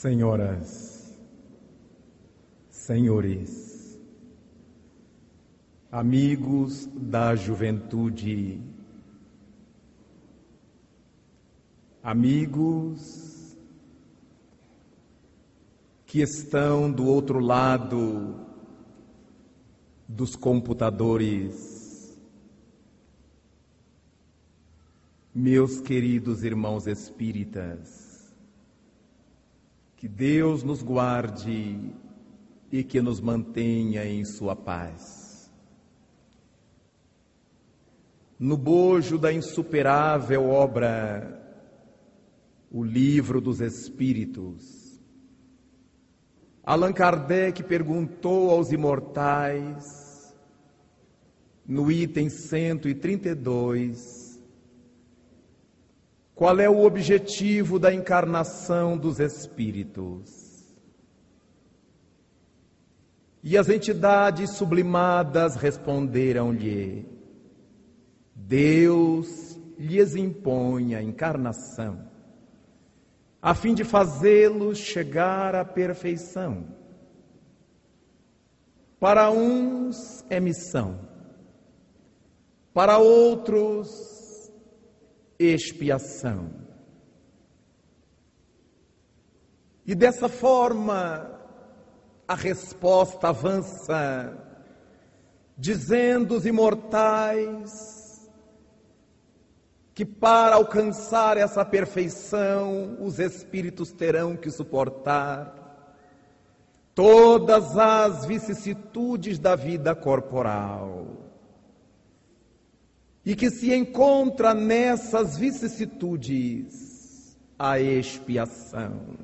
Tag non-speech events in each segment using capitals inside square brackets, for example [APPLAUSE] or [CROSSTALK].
Senhoras, senhores, amigos da juventude, amigos que estão do outro lado dos computadores, meus queridos irmãos espíritas, que Deus nos guarde e que nos mantenha em Sua paz. No bojo da insuperável obra, o Livro dos Espíritos, Allan Kardec perguntou aos imortais, no item 132, qual é o objetivo da encarnação dos espíritos? E as entidades sublimadas responderam-lhe: Deus lhes impõe a encarnação, a fim de fazê-los chegar à perfeição. Para uns é missão, para outros expiação. E dessa forma, a resposta avança, dizendo os imortais que para alcançar essa perfeição, os espíritos terão que suportar todas as vicissitudes da vida corporal e que se encontra nessas vicissitudes a expiação.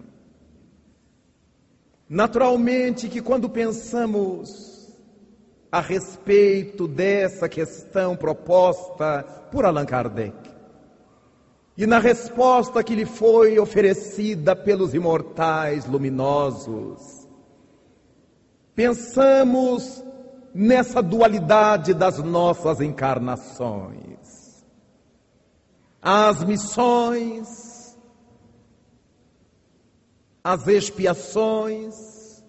Naturalmente que quando pensamos a respeito dessa questão proposta por Allan Kardec, e na resposta que lhe foi oferecida pelos imortais luminosos, pensamos nessa dualidade das nossas encarnações. As missões, as expiações,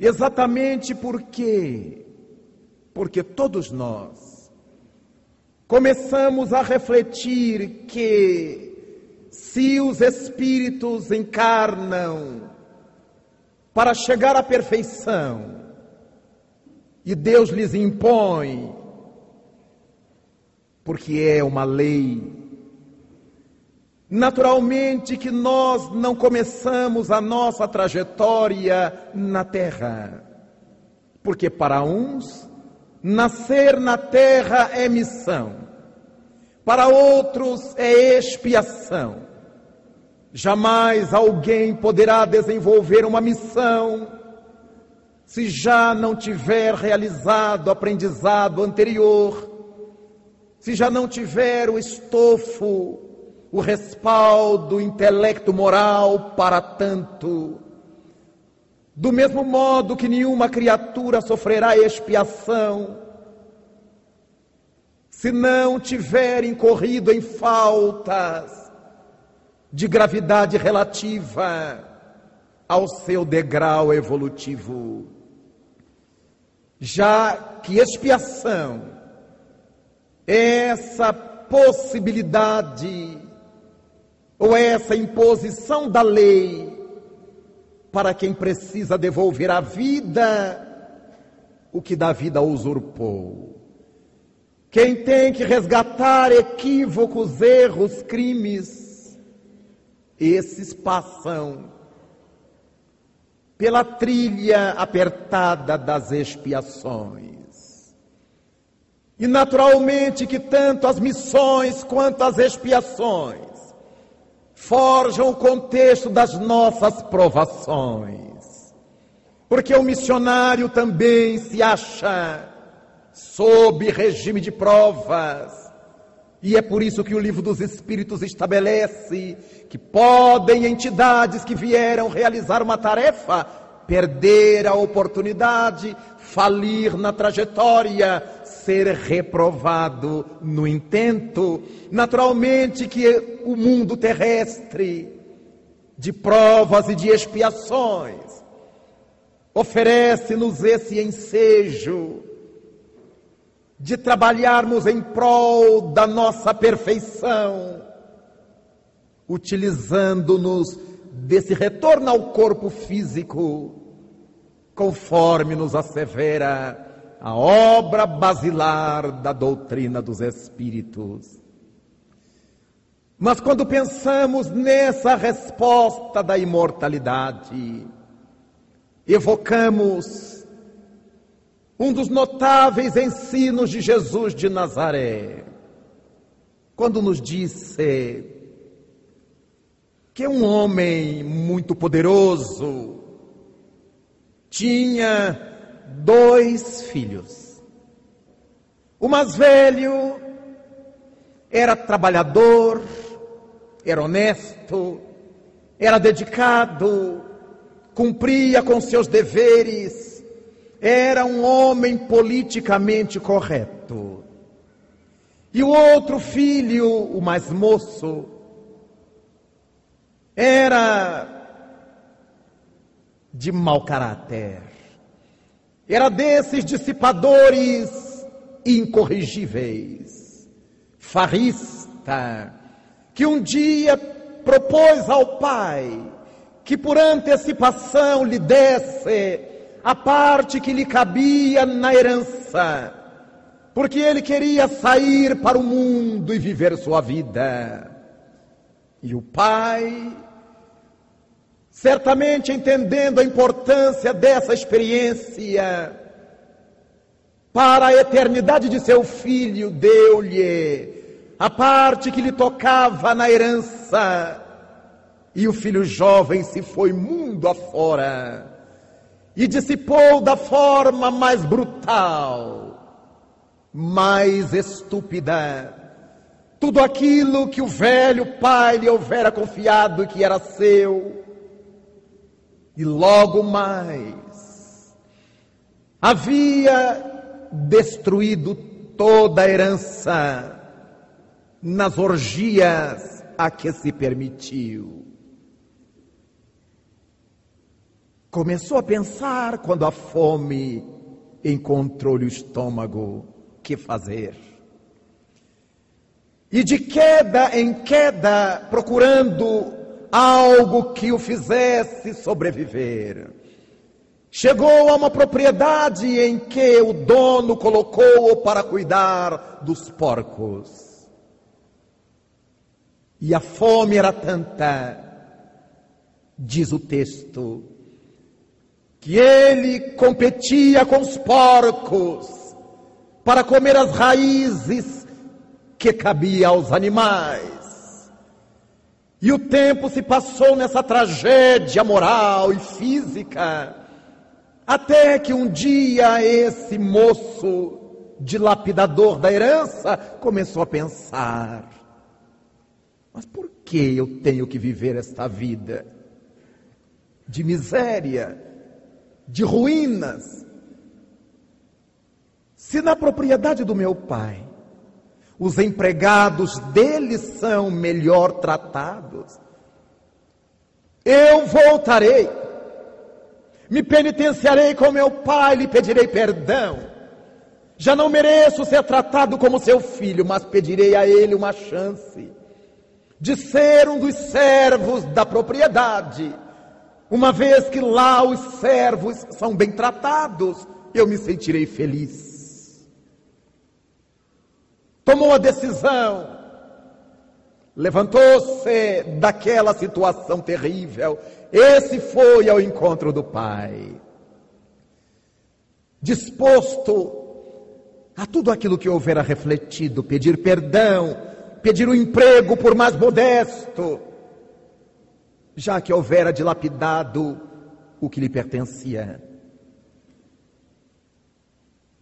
exatamente porque, porque todos nós começamos a refletir que se os espíritos encarnam para chegar à perfeição, e Deus lhes impõe, porque é uma lei. Naturalmente que nós não começamos a nossa trajetória na terra, porque para uns nascer na terra é missão, para outros é expiação. Jamais alguém poderá desenvolver uma missão se já não tiver realizado o aprendizado anterior, se já não tiver o estofo, o respaldo, o intelecto moral para tanto. Do mesmo modo que nenhuma criatura sofrerá expiação, se não tiver incorrido em faltas de gravidade relativa ao seu degrau evolutivo já que expiação é essa possibilidade ou essa imposição da lei para quem precisa devolver à vida o que da vida usurpou. Quem tem que resgatar equívocos, erros, crimes, esses passam pela trilha apertada das expiações. E naturalmente que tanto as missões quanto as expiações forjam o contexto das nossas provações. Porque o missionário também se acha sob regime de provas. E é por isso que o livro dos Espíritos estabelece que podem entidades que vieram realizar uma tarefa perder a oportunidade, falir na trajetória, ser reprovado no intento. Naturalmente que o mundo terrestre de provas e de expiações, oferece-nos esse ensejo de trabalharmos em prol da nossa perfeição, utilizando-nos desse retorno ao corpo físico, conforme nos assevera a obra basilar da doutrina dos Espíritos. Mas quando pensamos nessa resposta da imortalidade, evocamos um dos notáveis ensinos de Jesus de Nazaré, quando nos disse que um homem muito poderoso tinha dois filhos. O mais velho era trabalhador, era honesto, era dedicado, cumpria com seus deveres, era um homem politicamente correto. E o outro filho, o mais moço, era de mau caráter. Era desses dissipadores incorrigíveis, farrista, que um dia propôs ao pai que por antecipação lhe desse a parte que lhe cabia na herança, porque ele queria sair para o mundo e viver sua vida. E o pai, certamente entendendo a importância dessa experiência, para a eternidade de seu filho, deu-lhe a parte que lhe tocava na herança. E o filho jovem se foi mundo afora e dissipou da forma mais brutal, mais estúpida, tudo aquilo que o velho pai lhe houvera confiado que era seu. E logo mais havia destruído toda a herança nas orgias a que se permitiu. Começou a pensar quando a fome encontrou-lhe o estômago, que fazer? E de queda em queda, procurando algo que o fizesse sobreviver. Chegou a uma propriedade em que o dono colocou-o para cuidar dos porcos. E a fome era tanta, diz o texto, que ele competia com os porcos para comer as raízes que cabia aos animais. E o tempo se passou nessa tragédia moral e física, até que um dia esse moço dilapidador da herança começou a pensar: mas por que eu tenho que viver esta vida de miséria, de ruínas? Se na propriedade do meu pai os empregados dele são melhor tratados, eu voltarei, me penitenciarei com meu pai, lhe pedirei perdão. Já não mereço ser tratado como seu filho, mas pedirei a ele uma chance de ser um dos servos da propriedade. Uma vez que lá os servos são bem tratados, eu me sentirei feliz. Tomou a decisão, levantou-se daquela situação terrível. Esse foi ao encontro do Pai, disposto a tudo aquilo que houvera refletido, pedir perdão, pedir um emprego por mais modesto, já que houvera dilapidado o que lhe pertencia.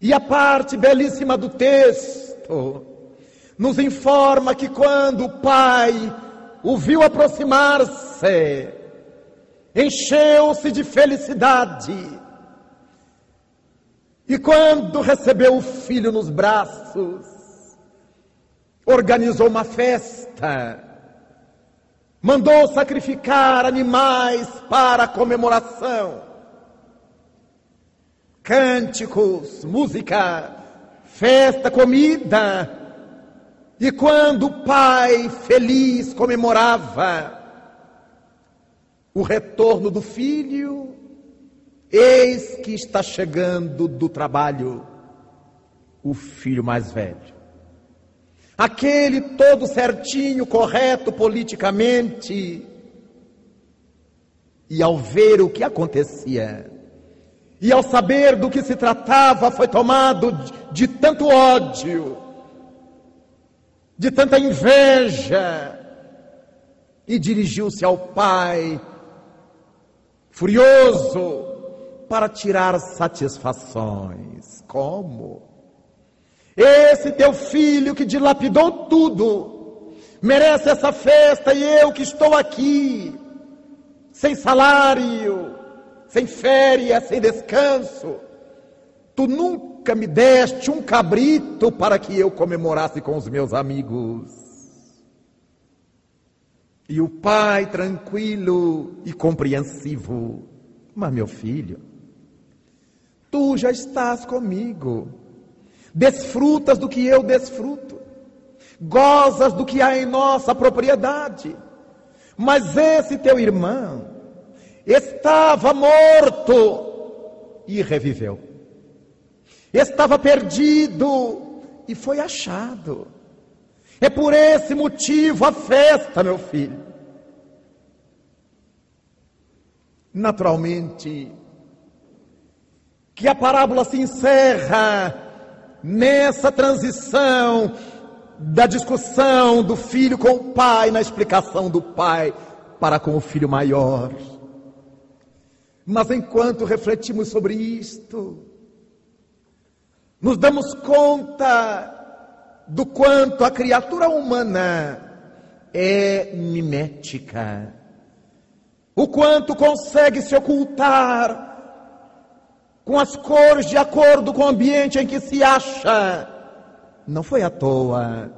E a parte belíssima do texto nos informa que quando o pai o viu aproximar-se, encheu-se de felicidade. E quando recebeu o filho nos braços, organizou uma festa mandou sacrificar animais para a comemoração. Cânticos, música, festa, comida. E quando o pai feliz comemorava o retorno do filho, eis que está chegando do trabalho o filho mais velho. Aquele todo certinho, correto politicamente. E ao ver o que acontecia, e ao saber do que se tratava, foi tomado de, de tanto ódio, de tanta inveja, e dirigiu-se ao pai, furioso, para tirar satisfações. Como? Esse teu filho que dilapidou tudo, merece essa festa e eu que estou aqui, sem salário, sem férias, sem descanso. Tu nunca me deste um cabrito para que eu comemorasse com os meus amigos. E o pai, tranquilo e compreensivo, mas meu filho, tu já estás comigo, desfrutas do que eu desfruto, gozas do que há em nossa propriedade, mas esse teu irmão estava morto e reviveu, estava perdido e foi achado. É por esse motivo a festa, meu filho. Naturalmente, que a parábola se encerra nessa transição da discussão do filho com o pai, na explicação do pai para com o filho maior. Mas enquanto refletimos sobre isto, nos damos conta do quanto a criatura humana é mimética, o quanto consegue se ocultar com as cores de acordo com o ambiente em que se acha. Não foi à toa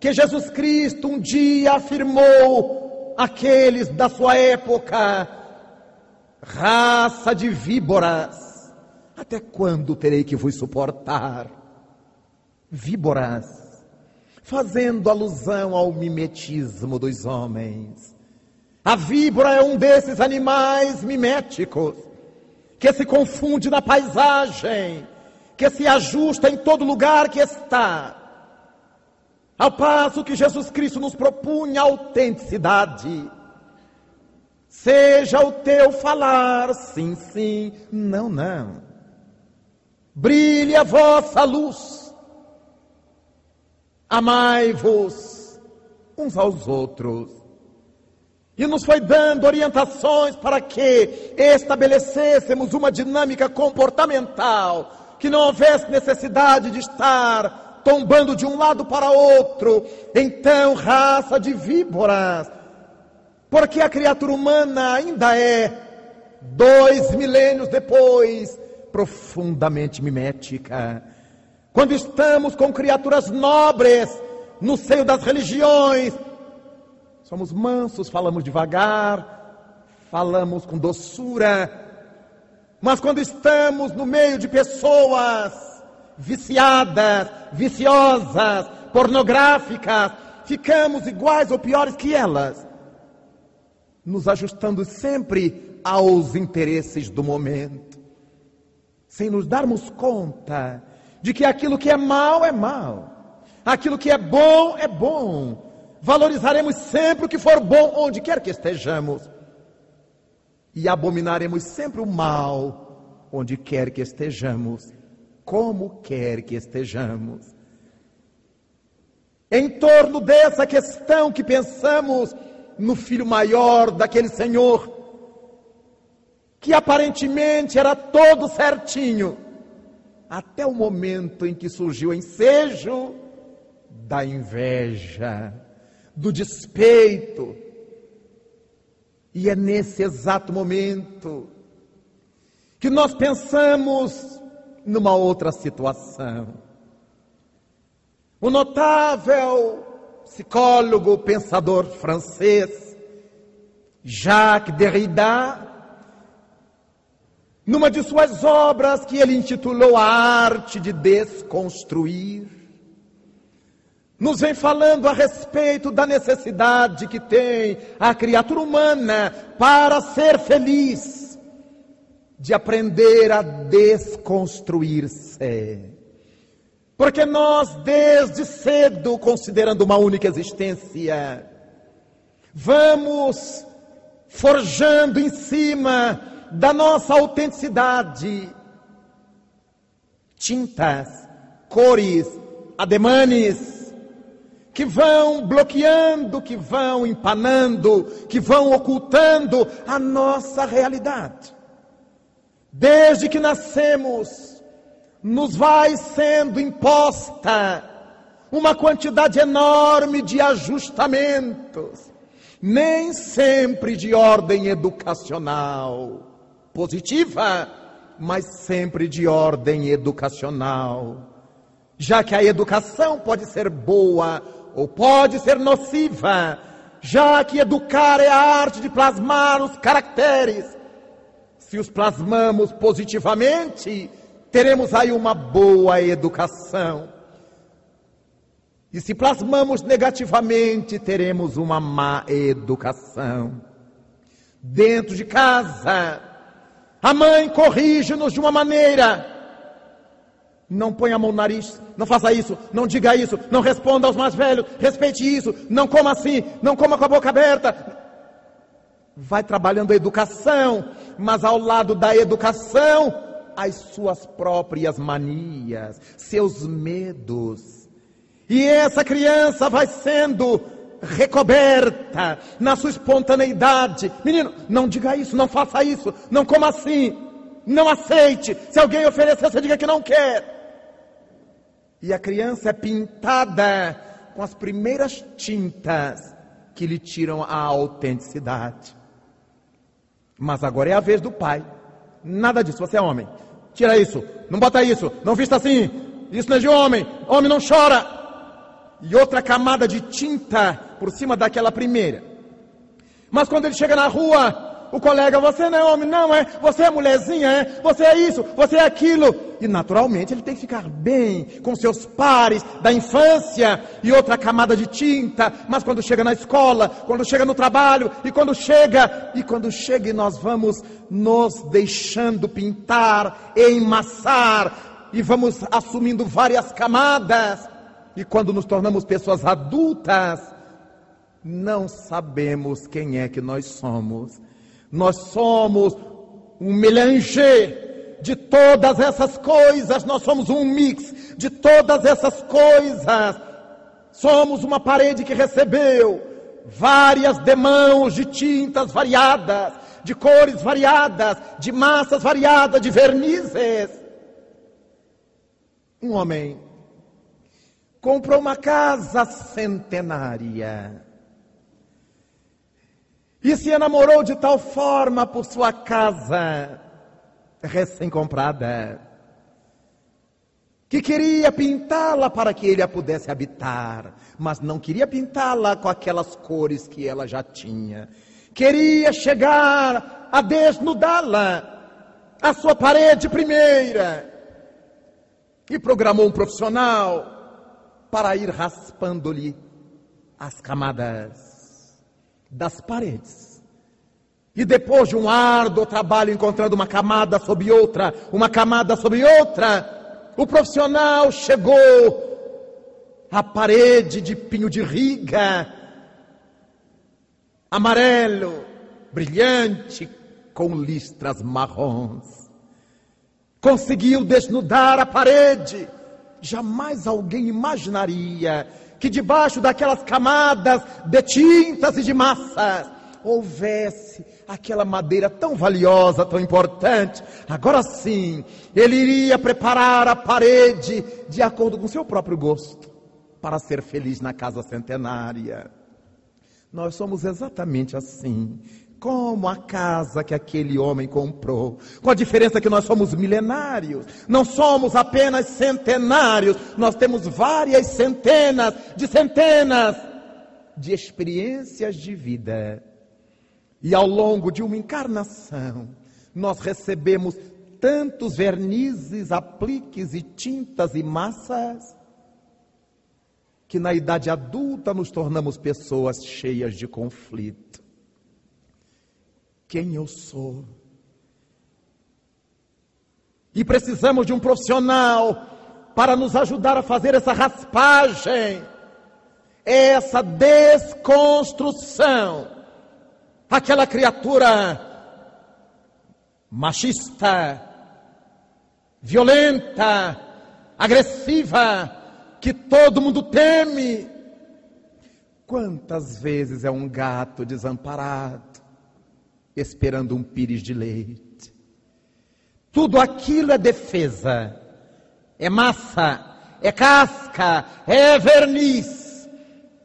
que Jesus Cristo um dia afirmou àqueles da sua época: raça de víboras, até quando terei que vos suportar? Víboras fazendo alusão ao mimetismo dos homens. A víbora é um desses animais miméticos que se confunde na paisagem, que se ajusta em todo lugar que está. Ao passo que Jesus Cristo nos propunha autenticidade. Seja o teu falar, sim, sim, não, não. Brilhe a vossa luz amai-vos uns aos outros. E nos foi dando orientações para que estabelecêssemos uma dinâmica comportamental, que não houvesse necessidade de estar tombando de um lado para outro. Então, raça de víboras, porque a criatura humana ainda é, dois milênios depois, profundamente mimética quando estamos com criaturas nobres no seio das religiões, somos mansos, falamos devagar, falamos com doçura, mas quando estamos no meio de pessoas viciadas, viciosas, pornográficas, ficamos iguais ou piores que elas, nos ajustando sempre aos interesses do momento, sem nos darmos conta de que aquilo que é mal é mal, aquilo que é bom é bom. Valorizaremos sempre o que for bom, onde quer que estejamos, e abominaremos sempre o mal, onde quer que estejamos, como quer que estejamos. Em torno dessa questão que pensamos no filho maior daquele Senhor, que aparentemente era todo certinho, até o momento em que surgiu o ensejo da inveja, do despeito. E é nesse exato momento que nós pensamos numa outra situação. O notável psicólogo, pensador francês, Jacques Derrida, numa de suas obras que ele intitulou A Arte de Desconstruir, nos vem falando a respeito da necessidade que tem a criatura humana para ser feliz, de aprender a desconstruir-se. Porque nós, desde cedo, considerando uma única existência, vamos forjando em cima da nossa autenticidade tintas, cores, ademanes, que vão bloqueando, que vão empanando, que vão ocultando a nossa realidade. Desde que nascemos, nos vai sendo imposta uma quantidade enorme de ajustamentos, nem sempre de ordem educacional positiva, mas sempre de ordem educacional. Já que a educação pode ser boa ou pode ser nociva, já que educar é a arte de plasmar os caracteres. Se os plasmamos positivamente, teremos aí uma boa educação. E se plasmamos negativamente, teremos uma má educação. Dentro de casa, a mãe corrige-nos de uma maneira. Não ponha a mão no nariz, não faça isso, não diga isso, não responda aos mais velhos, respeite isso, não coma assim, não coma com a boca aberta. Vai trabalhando a educação, mas ao lado da educação, as suas próprias manias, seus medos. E essa criança vai sendo recoberta na sua espontaneidade. Menino, não diga isso, não faça isso, não coma assim, não aceite. Se alguém oferecer, você diga que não quer. E a criança é pintada com as primeiras tintas que lhe tiram a autenticidade. Mas agora é a vez do pai. Nada disso, você é homem. Tira isso, não bota isso, não vista assim. Isso não é de homem, homem não chora. E outra camada de tinta por cima daquela primeira. Mas quando ele chega na rua, o colega, você não é homem, não é? Você é mulherzinha, é? Você é isso, você é aquilo. E naturalmente ele tem que ficar bem com seus pares da infância e outra camada de tinta. Mas quando chega na escola, quando chega no trabalho e quando chega, e quando chega e nós vamos nos deixando pintar, emassar e vamos assumindo várias camadas. E quando nos tornamos pessoas adultas, não sabemos quem é que nós somos. Nós somos um melange de todas essas coisas, nós somos um mix de todas essas coisas. Somos uma parede que recebeu várias demãos de tintas variadas, de cores variadas, de massas variadas, de vernizes. Um homem comprou uma casa centenária e se enamorou de tal forma por sua casa recém-comprada, que queria pintá-la para que ele a pudesse habitar, mas não queria pintá-la com aquelas cores que ela já tinha. Queria chegar a desnudá-la, a sua parede primeira, e programou um profissional para ir raspando-lhe as camadas das paredes. E depois de um árduo trabalho encontrando uma camada sobre outra, uma camada sobre outra, o profissional chegou à parede de pinho de riga, amarelo, brilhante, com listras marrons. Conseguiu desnudar a parede. Jamais alguém imaginaria que debaixo daquelas camadas de tintas e de massas houvesse aquela madeira tão valiosa, tão importante. Agora sim, ele iria preparar a parede de acordo com seu próprio gosto para ser feliz na casa centenária. Nós somos exatamente assim como a casa que aquele homem comprou. Com a diferença que nós somos milenários, não somos apenas centenários, nós temos várias centenas de centenas de experiências de vida. E ao longo de uma encarnação, nós recebemos tantos vernizes, apliques e tintas e massas, que na idade adulta nos tornamos pessoas cheias de conflito. Quem eu sou? E precisamos de um profissional para nos ajudar a fazer essa raspagem, essa desconstrução. Aquela criatura machista, violenta, agressiva, que todo mundo teme. Quantas vezes é um gato desamparado, esperando um pires de leite? Tudo aquilo é defesa, é massa, é casca, é verniz.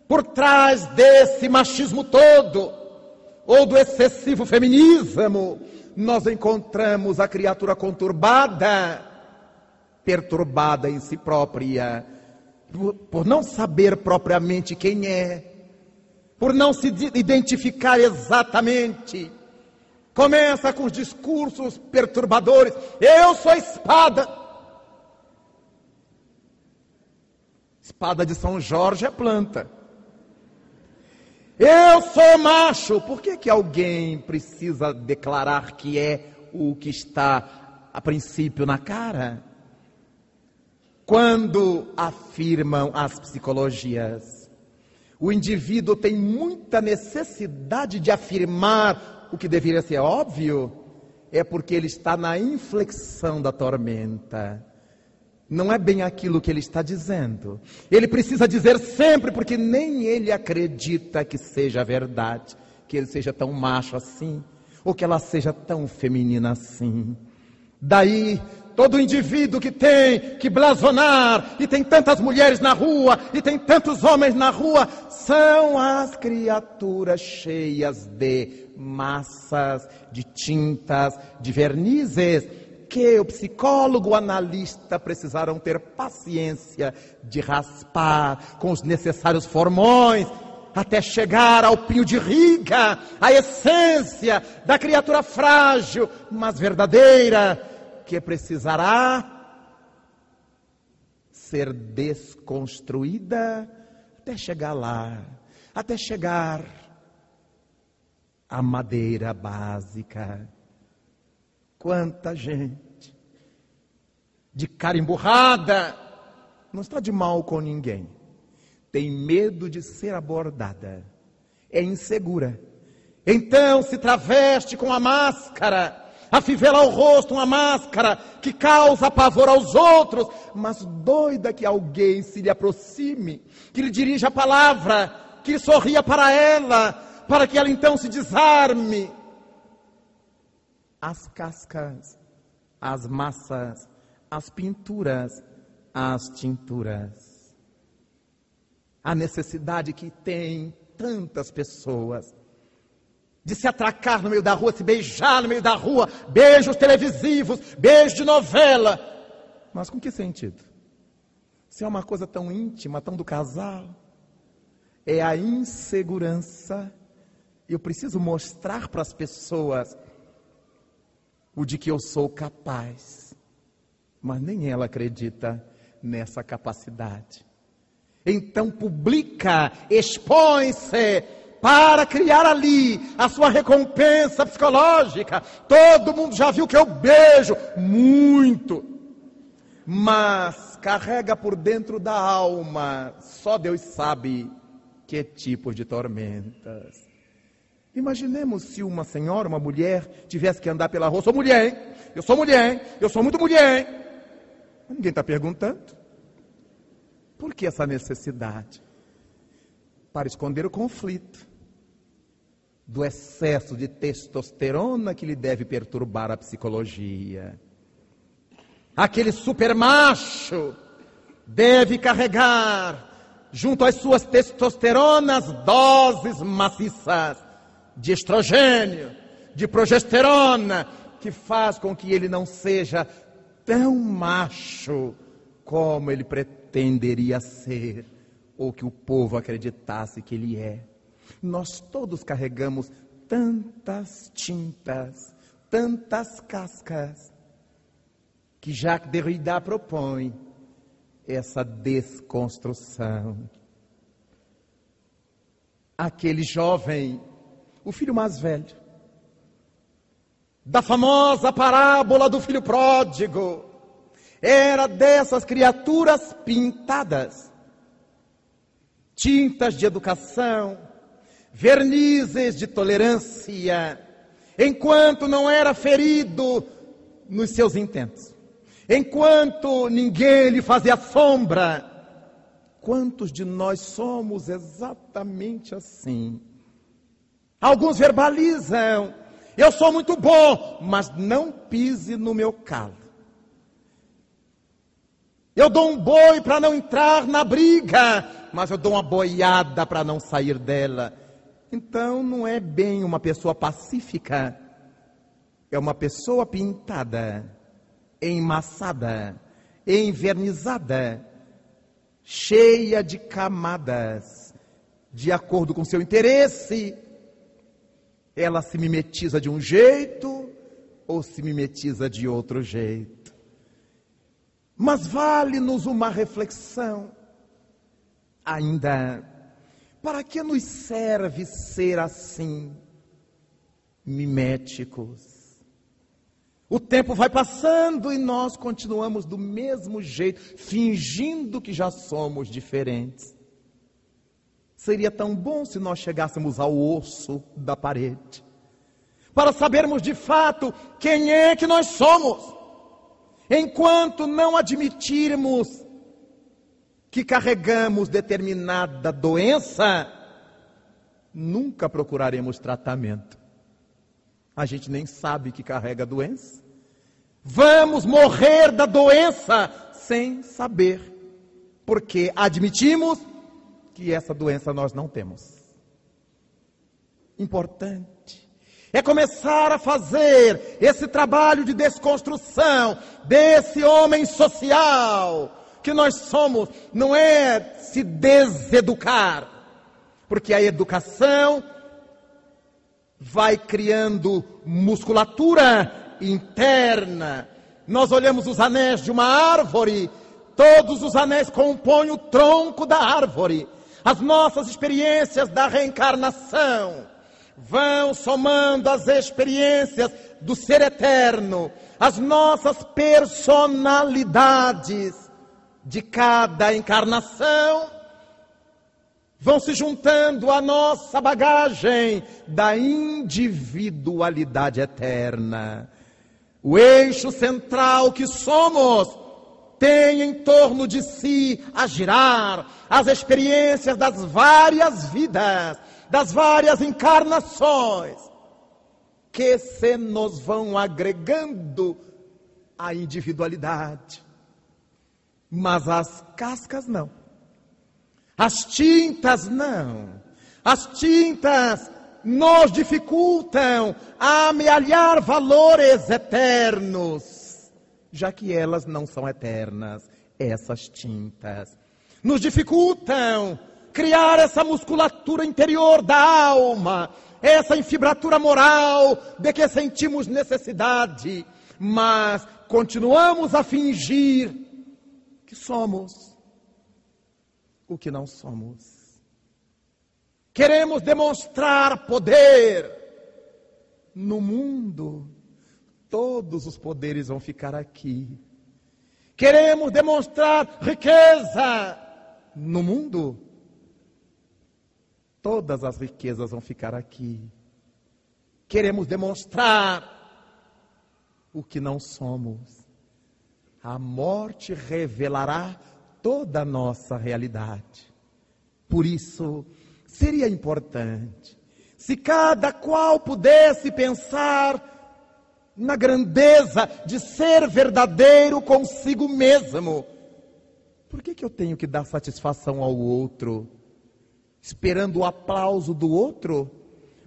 Por trás desse machismo todo, ou do excessivo feminismo, nós encontramos a criatura conturbada, perturbada em si própria, por, por não saber propriamente quem é, por não se identificar exatamente. Começa com os discursos perturbadores: eu sou espada. Espada de São Jorge é planta. Eu sou macho. Por que, que alguém precisa declarar que é o que está a princípio na cara? Quando afirmam as psicologias, o indivíduo tem muita necessidade de afirmar o que deveria ser óbvio, é porque ele está na inflexão da tormenta. Não é bem aquilo que ele está dizendo. Ele precisa dizer sempre, porque nem ele acredita que seja verdade, que ele seja tão macho assim, ou que ela seja tão feminina assim. Daí Todo indivíduo que tem que blasonar, e tem tantas mulheres na rua, e tem tantos homens na rua, são as criaturas cheias de massas, de tintas, de vernizes, que o psicólogo, analista precisaram ter paciência de raspar com os necessários formões, até chegar ao pinho de riga, a essência da criatura frágil, mas verdadeira, que precisará ser desconstruída até chegar lá, até chegar à madeira básica. Quanta gente de cara emburrada, não está de mal com ninguém, tem medo de ser abordada, é insegura. Então se traveste com a máscara afivela o rosto, uma máscara que causa pavor aos outros, mas doida que alguém se lhe aproxime, que lhe dirija a palavra, que sorria para ela, para que ela então se desarme. As cascas, as massas, as pinturas, as tinturas. A necessidade que tem tantas pessoas de se atracar no meio da rua, se beijar no meio da rua, beijos televisivos, beijos de novela. Mas com que sentido? Se é uma coisa tão íntima, tão do casal, é a insegurança. Eu preciso mostrar para as pessoas o de que eu sou capaz. Mas nem ela acredita nessa capacidade. Então publica, expõe-se, para criar ali a sua recompensa psicológica. Todo mundo já viu que eu beijo muito, mas carrega por dentro da alma, só Deus sabe que tipo de tormentas. Imaginemos se uma senhora, uma mulher, tivesse que andar pela rua. Sou mulher, hein? Eu sou mulher, hein? Eu sou muito mulher, hein? Ninguém está perguntando. Por que essa necessidade? Para esconder o conflito do excesso de testosterona que lhe deve perturbar a psicologia. Aquele supermacho deve carregar, junto às suas testosteronas, doses maciças de estrogênio, de progesterona, que faz com que ele não seja tão macho como ele pretenderia ser, ou que o povo acreditasse que ele é. Nós todos carregamos tantas tintas, tantas cascas, que Jacques Derrida propõe essa desconstrução. Aquele jovem, o filho mais velho, da famosa parábola do filho pródigo, era dessas criaturas pintadas, tintas de educação, vernizes de tolerância, enquanto não era ferido nos seus intentos, enquanto ninguém lhe fazia sombra. Quantos de nós somos exatamente assim? Alguns verbalizam, eu sou muito bom, mas não pise no meu calo. Eu dou um boi para não entrar na briga, mas eu dou uma boiada para não sair dela. Então não é bem uma pessoa pacífica, é uma pessoa pintada, emassada, envernizada, cheia de camadas, de acordo com seu interesse. Ela se mimetiza de um jeito ou se mimetiza de outro jeito. Mas vale-nos uma reflexão. Ainda, para que nos serve ser assim, miméticos? O tempo vai passando e nós continuamos do mesmo jeito, fingindo que já somos diferentes. Seria tão bom se nós chegássemos ao osso da parede, para sabermos de fato quem é que nós somos. Enquanto não admitirmos que carregamos determinada doença, nunca procuraremos tratamento. A gente nem sabe que carrega doença. Vamos morrer da doença sem saber, porque admitimos que essa doença nós não temos. Importante é começar a fazer esse trabalho de desconstrução desse homem social que nós somos. Não é se deseducar, porque a educação vai criando musculatura interna. Nós olhamos os anéis de uma árvore, todos os anéis compõem o tronco da árvore. As nossas experiências da reencarnação vão somando as experiências do ser eterno, as nossas personalidades de cada encarnação, vão se juntando à nossa bagagem da individualidade eterna. O eixo central que somos tem em torno de si a girar as experiências das várias vidas das várias encarnações que se nos vão agregando à individualidade. Mas as cascas não. As tintas não. As tintas nos dificultam a amealhar valores eternos, já que elas não são eternas, essas tintas. Nos dificultam criar essa musculatura interior da alma, essa infibratura moral de que sentimos necessidade, mas continuamos a fingir que somos o que não somos. Queremos demonstrar poder no mundo, todos os poderes vão ficar aqui. Queremos demonstrar riqueza no mundo, Todas as riquezas vão ficar aqui. Queremos demonstrar o que não somos. A morte revelará toda a nossa realidade. Por isso, seria importante se cada qual pudesse pensar na grandeza de ser verdadeiro consigo mesmo. Por que, que eu tenho que dar satisfação ao outro? esperando o aplauso do outro,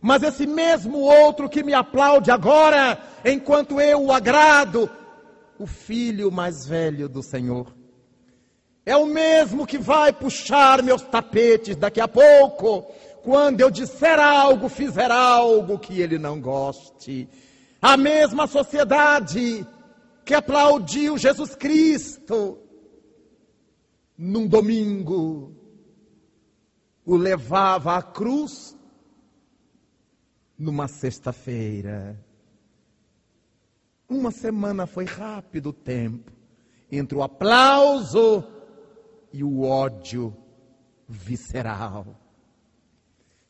mas esse mesmo outro que me aplaude agora, enquanto eu o agrado, o filho mais velho do Senhor. É o mesmo que vai puxar meus tapetes daqui a pouco, quando eu disser algo, fizer algo que ele não goste. A mesma sociedade que aplaudiu Jesus Cristo num domingo, o levava à cruz numa sexta-feira. Uma semana foi rápido o tempo entre o aplauso e o ódio visceral.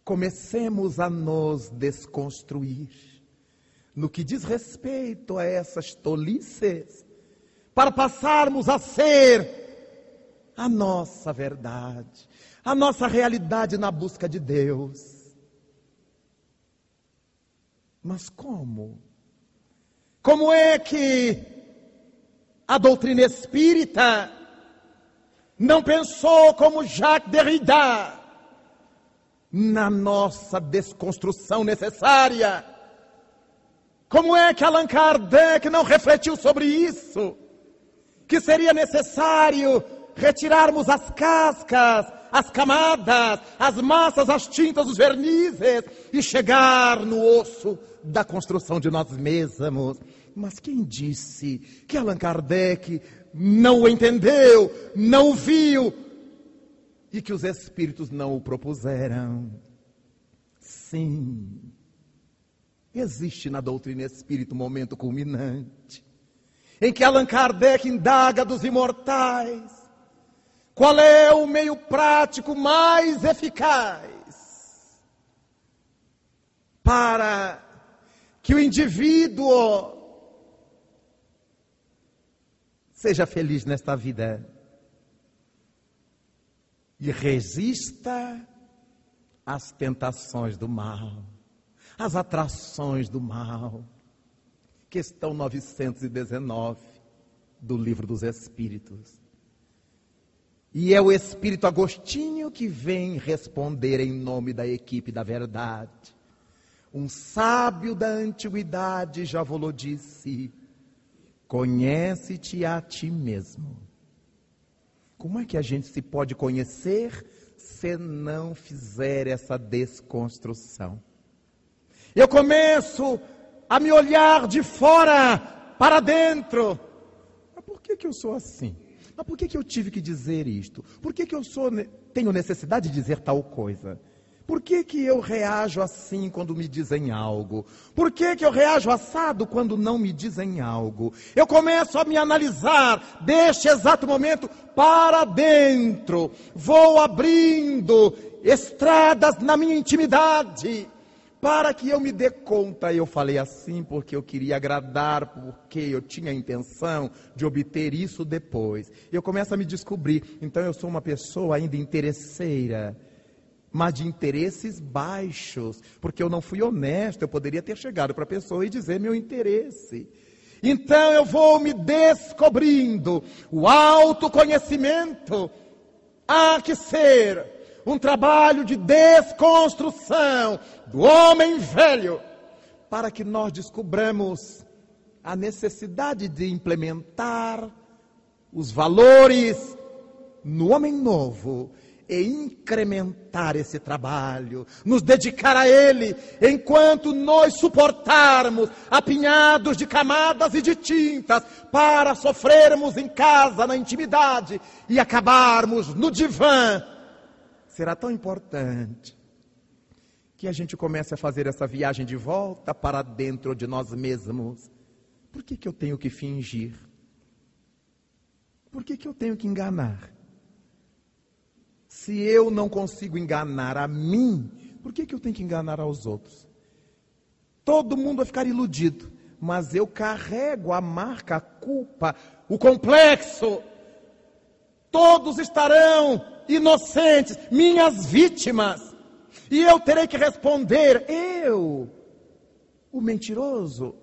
Comecemos a nos desconstruir no que diz respeito a essas tolices, para passarmos a ser a nossa verdade, a nossa realidade na busca de Deus. Mas como? Como é que a doutrina espírita não pensou como Jacques Derrida na nossa desconstrução necessária? Como é que Allan Kardec não refletiu sobre isso? Que seria necessário retirarmos as cascas, as camadas, as massas, as tintas, os vernizes e chegar no osso da construção de nós mesmos. Mas quem disse que Allan Kardec não o entendeu, não o viu e que os espíritos não o propuseram? Sim. Existe na doutrina espírita um momento culminante em que Allan Kardec indaga dos imortais qual é o meio prático mais eficaz para que o indivíduo seja feliz nesta vida e resista às tentações do mal, às atrações do mal. Questão 919 do Livro dos Espíritos. E é o Espírito Agostinho que vem responder em nome da equipe da verdade. Um sábio da antiguidade já vos disse: conhece-te a ti mesmo. Como é que a gente se pode conhecer se não fizer essa desconstrução? Eu começo a me olhar de fora para dentro. Mas por que, que eu sou assim? Mas por que, que eu tive que dizer isto? Por que, que eu sou, tenho necessidade de dizer tal coisa? Por que, que eu reajo assim quando me dizem algo? Por que, que eu reajo assado quando não me dizem algo? Eu começo a me analisar deste exato momento para dentro. Vou abrindo estradas na minha intimidade para que eu me dê conta, eu falei assim porque eu queria agradar, porque eu tinha a intenção de obter isso depois. Eu começo a me descobrir, então eu sou uma pessoa ainda interesseira, mas de interesses baixos, porque eu não fui honesto, eu poderia ter chegado para a pessoa e dizer meu interesse. Então eu vou me descobrindo. O autoconhecimento há que ser um trabalho de desconstrução do homem velho, para que nós descobramos a necessidade de implementar os valores no homem novo e incrementar esse trabalho, nos dedicar a ele, enquanto nós suportarmos apinhados de camadas e de tintas para sofrermos em casa, na intimidade e acabarmos no divã será tão importante que a gente comece a fazer essa viagem de volta para dentro de nós mesmos. Por que, que eu tenho que fingir? Por que, que eu tenho que enganar? Se eu não consigo enganar a mim, por que, que eu tenho que enganar aos outros? Todo mundo vai ficar iludido, mas eu carrego a marca, a culpa, o complexo. Todos estarão inocentes, minhas vítimas. E eu terei que responder, eu, o mentiroso,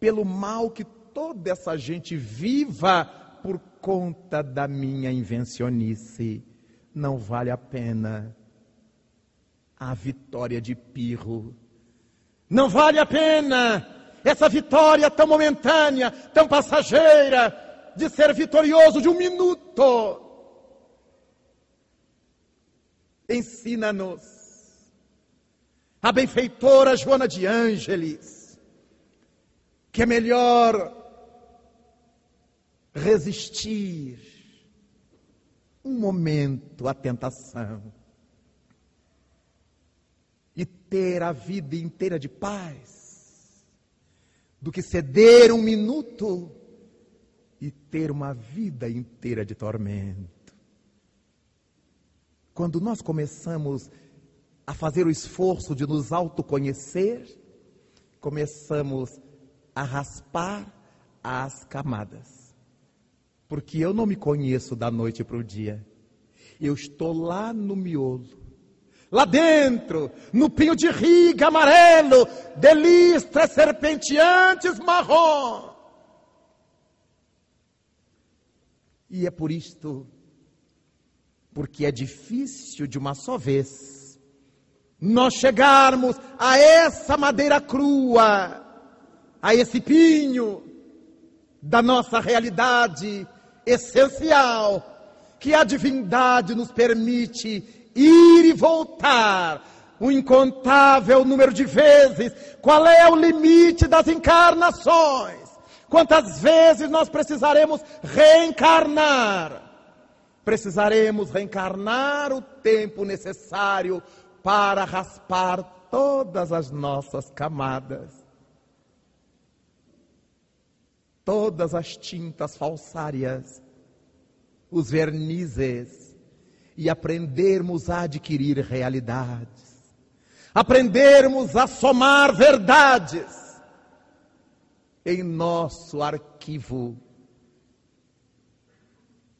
pelo mal que toda essa gente viva por conta da minha invencionice. Não vale a pena a vitória de Pirro. Não vale a pena essa vitória tão momentânea, tão passageira, de ser vitorioso de um minuto. Ensina-nos a benfeitora Joana de Ângeles, que é melhor resistir um momento à tentação e ter a vida inteira de paz, do que ceder um minuto e ter uma vida inteira de tormento. Quando nós começamos a fazer o esforço de nos autoconhecer, começamos a raspar as camadas. Porque eu não me conheço da noite para o dia. Eu estou lá no miolo. Lá dentro, no pinho de riga amarelo, de listras serpenteantes marrom. E é por isto, porque é difícil de uma só vez, nós chegarmos a essa madeira crua, a esse pinho da nossa realidade essencial, que a divindade nos permite ir e voltar um incontável número de vezes. Qual é o limite das encarnações? Quantas vezes nós precisaremos reencarnar? Precisaremos reencarnar o tempo necessário para raspar todas as nossas camadas, todas as tintas falsárias, os vernizes, e aprendermos a adquirir realidades, aprendermos a somar verdades em nosso arquivo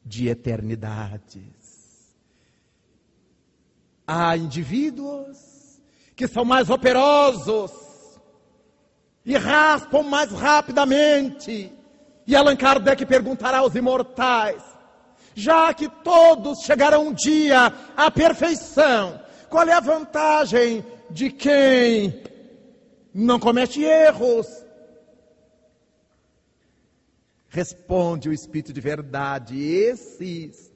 de eternidades. Há indivíduos que são mais operosos e raspam mais rapidamente. E Allan Kardec perguntará aos imortais: já que todos chegarão um dia à perfeição, qual é a vantagem de quem não comete erros, Responde o Espírito de verdade: esses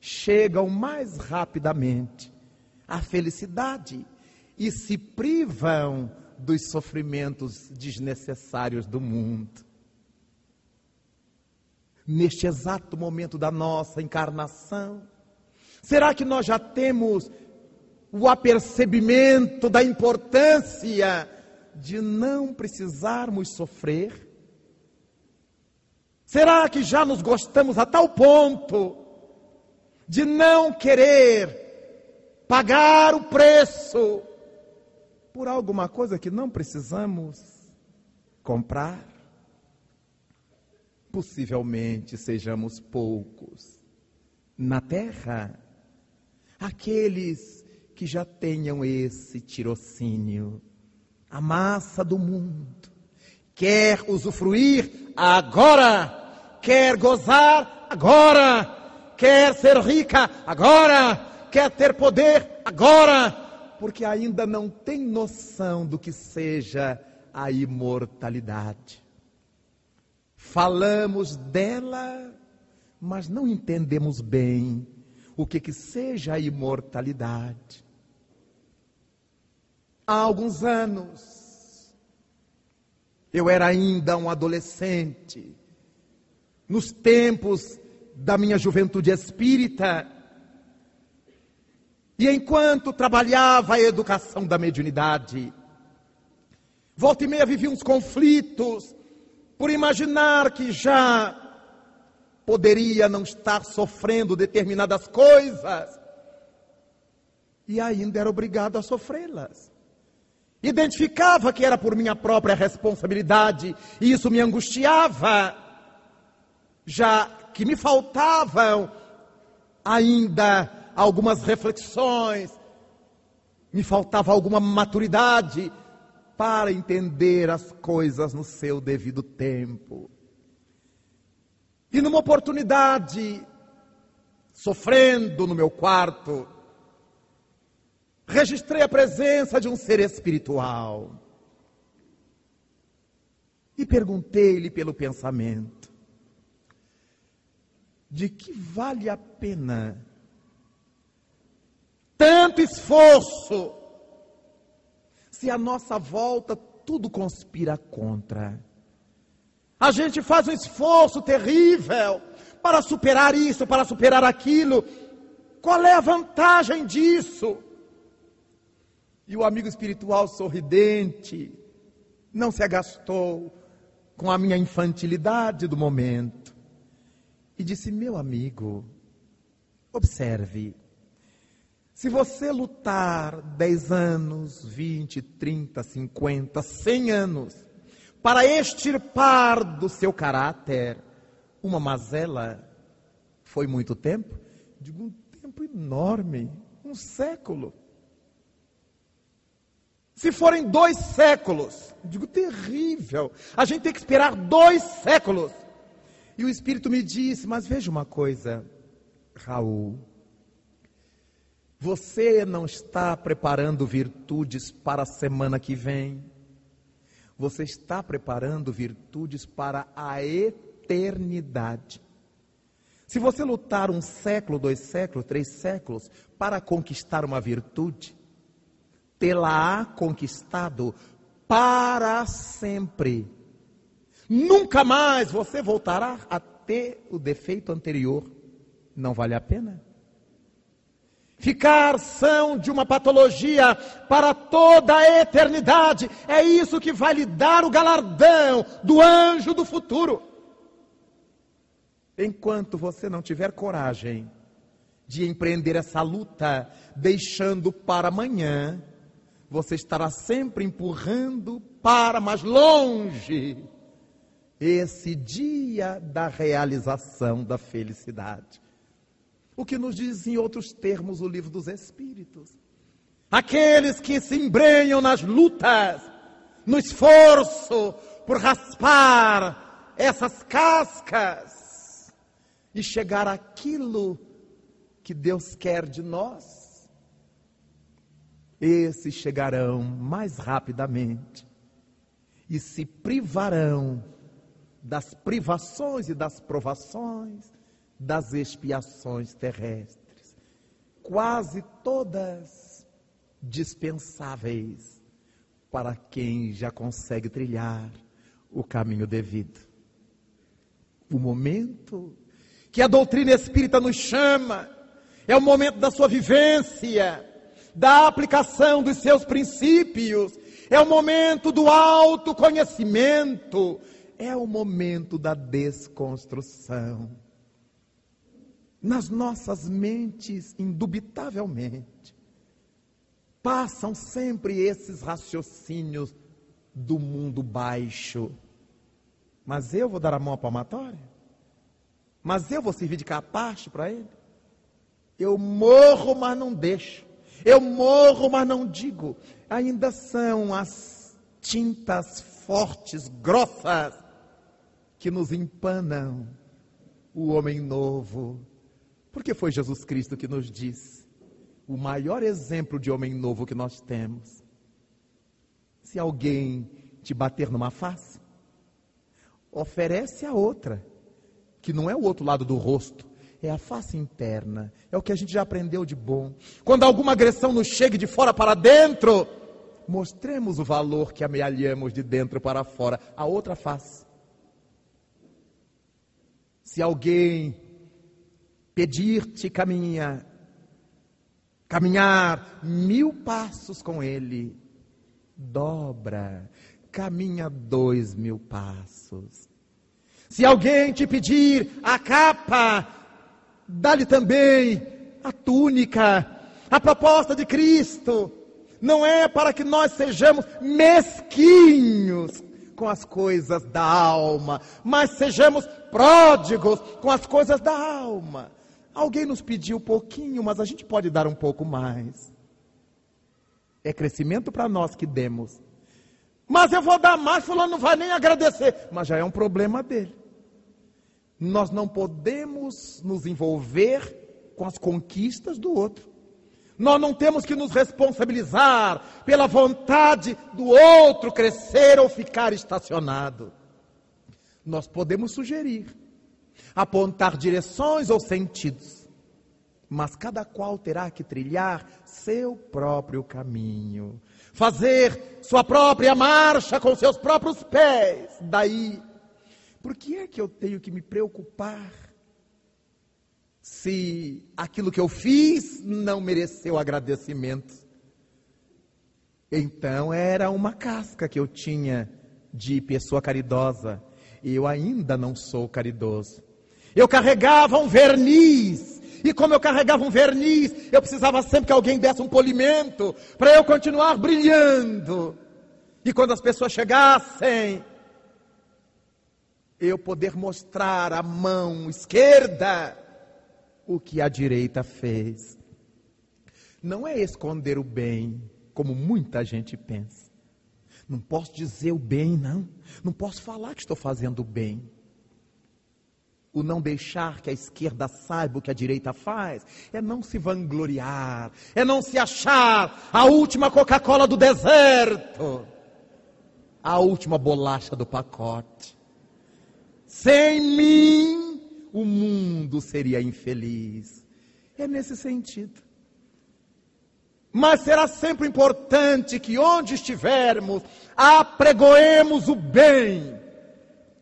chegam mais rapidamente à felicidade e se privam dos sofrimentos desnecessários do mundo. Neste exato momento da nossa encarnação, será que nós já temos o apercebimento da importância de não precisarmos sofrer? Será que já nos gostamos a tal ponto de não querer pagar o preço por alguma coisa que não precisamos comprar? Possivelmente sejamos poucos na terra aqueles que já tenham esse tirocínio. A massa do mundo quer usufruir agora quer gozar agora, quer ser rica agora, quer ter poder agora, porque ainda não tem noção do que seja a imortalidade. Falamos dela, mas não entendemos bem o que que seja a imortalidade. Há alguns anos, eu era ainda um adolescente, nos tempos da minha juventude espírita. E enquanto trabalhava a educação da mediunidade, volta e meia vivia uns conflitos por imaginar que já poderia não estar sofrendo determinadas coisas e ainda era obrigado a sofrê-las. Identificava que era por minha própria responsabilidade e isso me angustiava já que me faltavam ainda algumas reflexões, me faltava alguma maturidade para entender as coisas no seu devido tempo. E numa oportunidade, sofrendo no meu quarto, registrei a presença de um ser espiritual. E perguntei-lhe pelo pensamento: de que vale a pena tanto esforço, se à nossa volta tudo conspira contra. A gente faz um esforço terrível para superar isso, para superar aquilo. Qual é a vantagem disso? E o amigo espiritual sorridente não se agastou com a minha infantilidade do momento e disse: Meu amigo, observe, se você lutar 10 anos, 20, 30, 50, 100 anos, para extirpar do seu caráter uma mazela, foi muito tempo? Digo, um tempo enorme, um século. Se forem dois séculos, digo, terrível. A gente tem que esperar dois séculos. E o Espírito me disse, mas veja uma coisa, Raul. Você não está preparando virtudes para a semana que vem. Você está preparando virtudes para a eternidade. Se você lutar um século, dois séculos, três séculos para conquistar uma virtude, tê-la-á conquistado para sempre. Nunca mais você voltará a ter o defeito anterior. Não vale a pena? Ficar são de uma patologia para toda a eternidade. É isso que vai lhe dar o galardão do anjo do futuro. Enquanto você não tiver coragem de empreender essa luta, deixando para amanhã, você estará sempre empurrando para mais longe esse dia da realização da felicidade. O que nos diz em outros termos o livro dos Espíritos. Aqueles que se embrenham nas lutas, no esforço por raspar essas cascas e chegar àquilo que Deus quer de nós, esses chegarão mais rapidamente e se privarão das privações e das provações, das expiações terrestres, quase todas dispensáveis para quem já consegue trilhar o caminho devido. O momento que a doutrina espírita nos chama é o momento da sua vivência, da aplicação dos seus princípios, é o momento do autoconhecimento, é o momento da desconstrução. Nas nossas mentes, indubitavelmente, passam sempre esses raciocínios do mundo baixo. Mas eu vou dar a mão à palmatória? Mas eu vou servir de capacho para ele? Eu morro, mas não deixo. Eu morro, mas não digo. Ainda são as tintas fortes, grossas, que nos empanam o homem novo. Porque foi Jesus Cristo que nos disse: o maior exemplo de homem novo que nós temos. Se alguém te bater numa face, oferece a outra, que não é o outro lado do rosto, é a face interna, é o que a gente já aprendeu de bom. Quando alguma agressão nos chegue de fora para dentro, mostremos o valor que amealhamos de dentro para fora, a outra face. Se alguém pedir-te caminha, caminhar mil passos com ele, dobra, caminha dois mil passos. Se alguém te pedir a capa, dá-lhe também a túnica. A proposta de Cristo não é para que nós sejamos mesquinhos com as coisas da alma, mas sejamos pródigos com as coisas da alma. Alguém nos pediu pouquinho, mas a gente pode dar um pouco mais. É crescimento para nós que demos. Mas eu vou dar mais, fulano não vai nem agradecer. Mas já é um problema dele. Nós não podemos nos envolver com as conquistas do outro. Nós não temos que nos responsabilizar pela vontade do outro crescer ou ficar estacionado. Nós podemos sugerir, apontar direções ou sentidos, mas cada qual terá que trilhar seu próprio caminho. fazer sua própria marcha com seus próprios pés. Daí, por que é que eu tenho que me preocupar se aquilo que eu fiz não mereceu agradecimento? Então era uma casca que eu tinha de pessoa caridosa. Eu ainda não sou caridoso. Eu carregava um verniz. E como eu carregava um verniz, eu precisava sempre que alguém desse um polimento para eu continuar brilhando. E quando as pessoas chegassem, eu poder mostrar a mão esquerda o que a direita fez. Não é esconder o bem, como muita gente pensa. Não posso dizer o bem, não. Não posso falar que estou fazendo o bem. O não deixar que a esquerda saiba o que a direita faz é não se vangloriar, é não se achar a última Coca-Cola do deserto, a última bolacha do pacote. Sem mim, o mundo seria infeliz. É nesse sentido. Mas será sempre importante que onde estivermos, apregoemos o bem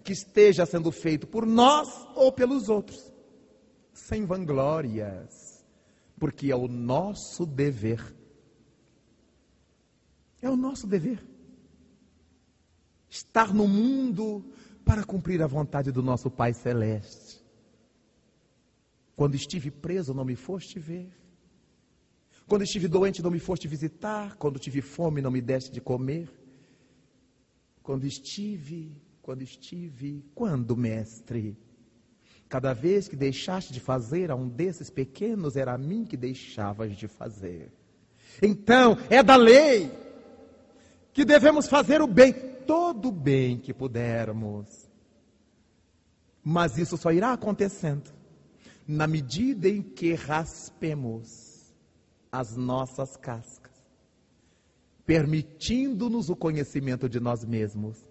que esteja sendo feito por nós ou pelos outros, sem vanglórias, porque é o nosso dever. É o nosso dever. Estar no mundo para cumprir a vontade do nosso Pai Celeste. Quando estive preso, não me foste ver. Quando estive doente, não me foste visitar. Quando tive fome, não me deste de comer. Quando estive, quando estive, quando, mestre? Cada vez que deixaste de fazer a um desses pequenos, era a mim que deixavas de fazer. Então, é da lei que devemos fazer o bem, todo o bem que pudermos. Mas isso só irá acontecendo na medida em que raspemos as nossas cascas, permitindo-nos o conhecimento de nós mesmos.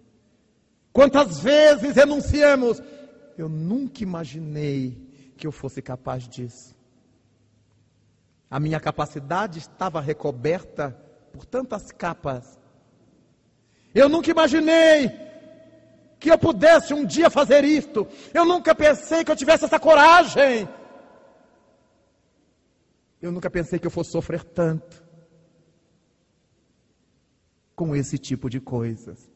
Quantas vezes enunciamos, eu nunca imaginei que eu fosse capaz disso. A minha capacidade estava recoberta por tantas capas. Eu nunca imaginei que eu pudesse um dia fazer isto. Eu nunca pensei que eu tivesse essa coragem. Eu nunca pensei que eu fosse sofrer tanto com esse tipo de coisas.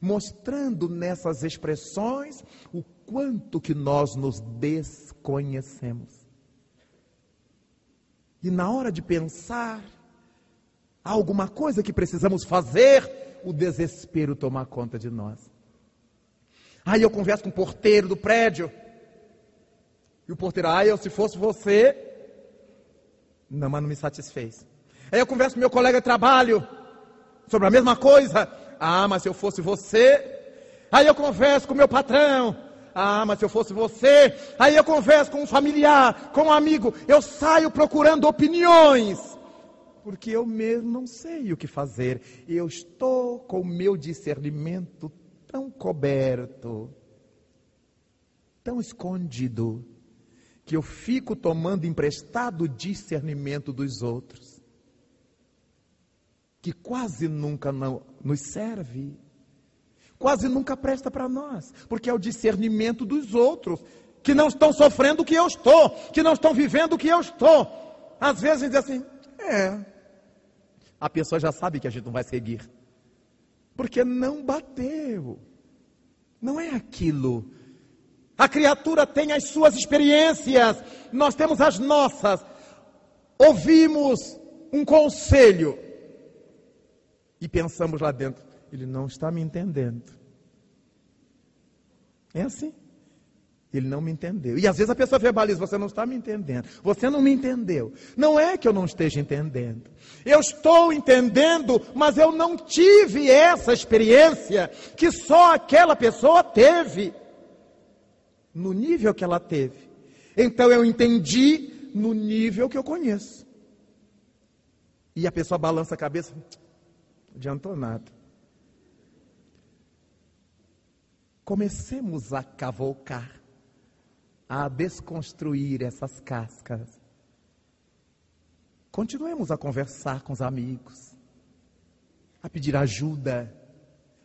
Mostrando nessas expressões o quanto que nós nos desconhecemos. E na hora de pensar alguma coisa que precisamos fazer, o desespero toma conta de nós. Aí eu converso com o porteiro do prédio. E o porteiro, ah, eu se fosse você, não, mas não me satisfez. Aí eu converso com meu colega de trabalho sobre a mesma coisa. Ah, mas se eu fosse você. Aí eu converso com meu patrão. Ah, mas se eu fosse você. Aí eu converso com um familiar, com um amigo. Eu saio procurando opiniões. Porque eu mesmo não sei o que fazer. Eu estou com o meu discernimento tão coberto, tão escondido que eu fico tomando emprestado discernimento dos outros, que quase nunca não, nos serve, quase nunca presta para nós, porque é o discernimento dos outros, que não estão sofrendo o que eu estou, que não estão vivendo o que eu estou. Às vezes diz assim, é, a pessoa já sabe que a gente não vai seguir, porque não bateu, não é aquilo a criatura tem as suas experiências, nós temos as nossas. Ouvimos um conselho e pensamos lá dentro, ele não está me entendendo. É assim. Ele não me entendeu. E às vezes a pessoa verbaliza: Você não está me entendendo. Você não me entendeu. Não é que eu não esteja entendendo. Eu estou entendendo, mas eu não tive essa experiência que só aquela pessoa teve no nível que ela teve. Então eu entendi no nível que eu conheço. E a pessoa balança a cabeça, adiantou nada. Comecemos a cavalcar, a desconstruir essas cascas. Continuemos a conversar com os amigos. a pedir ajuda.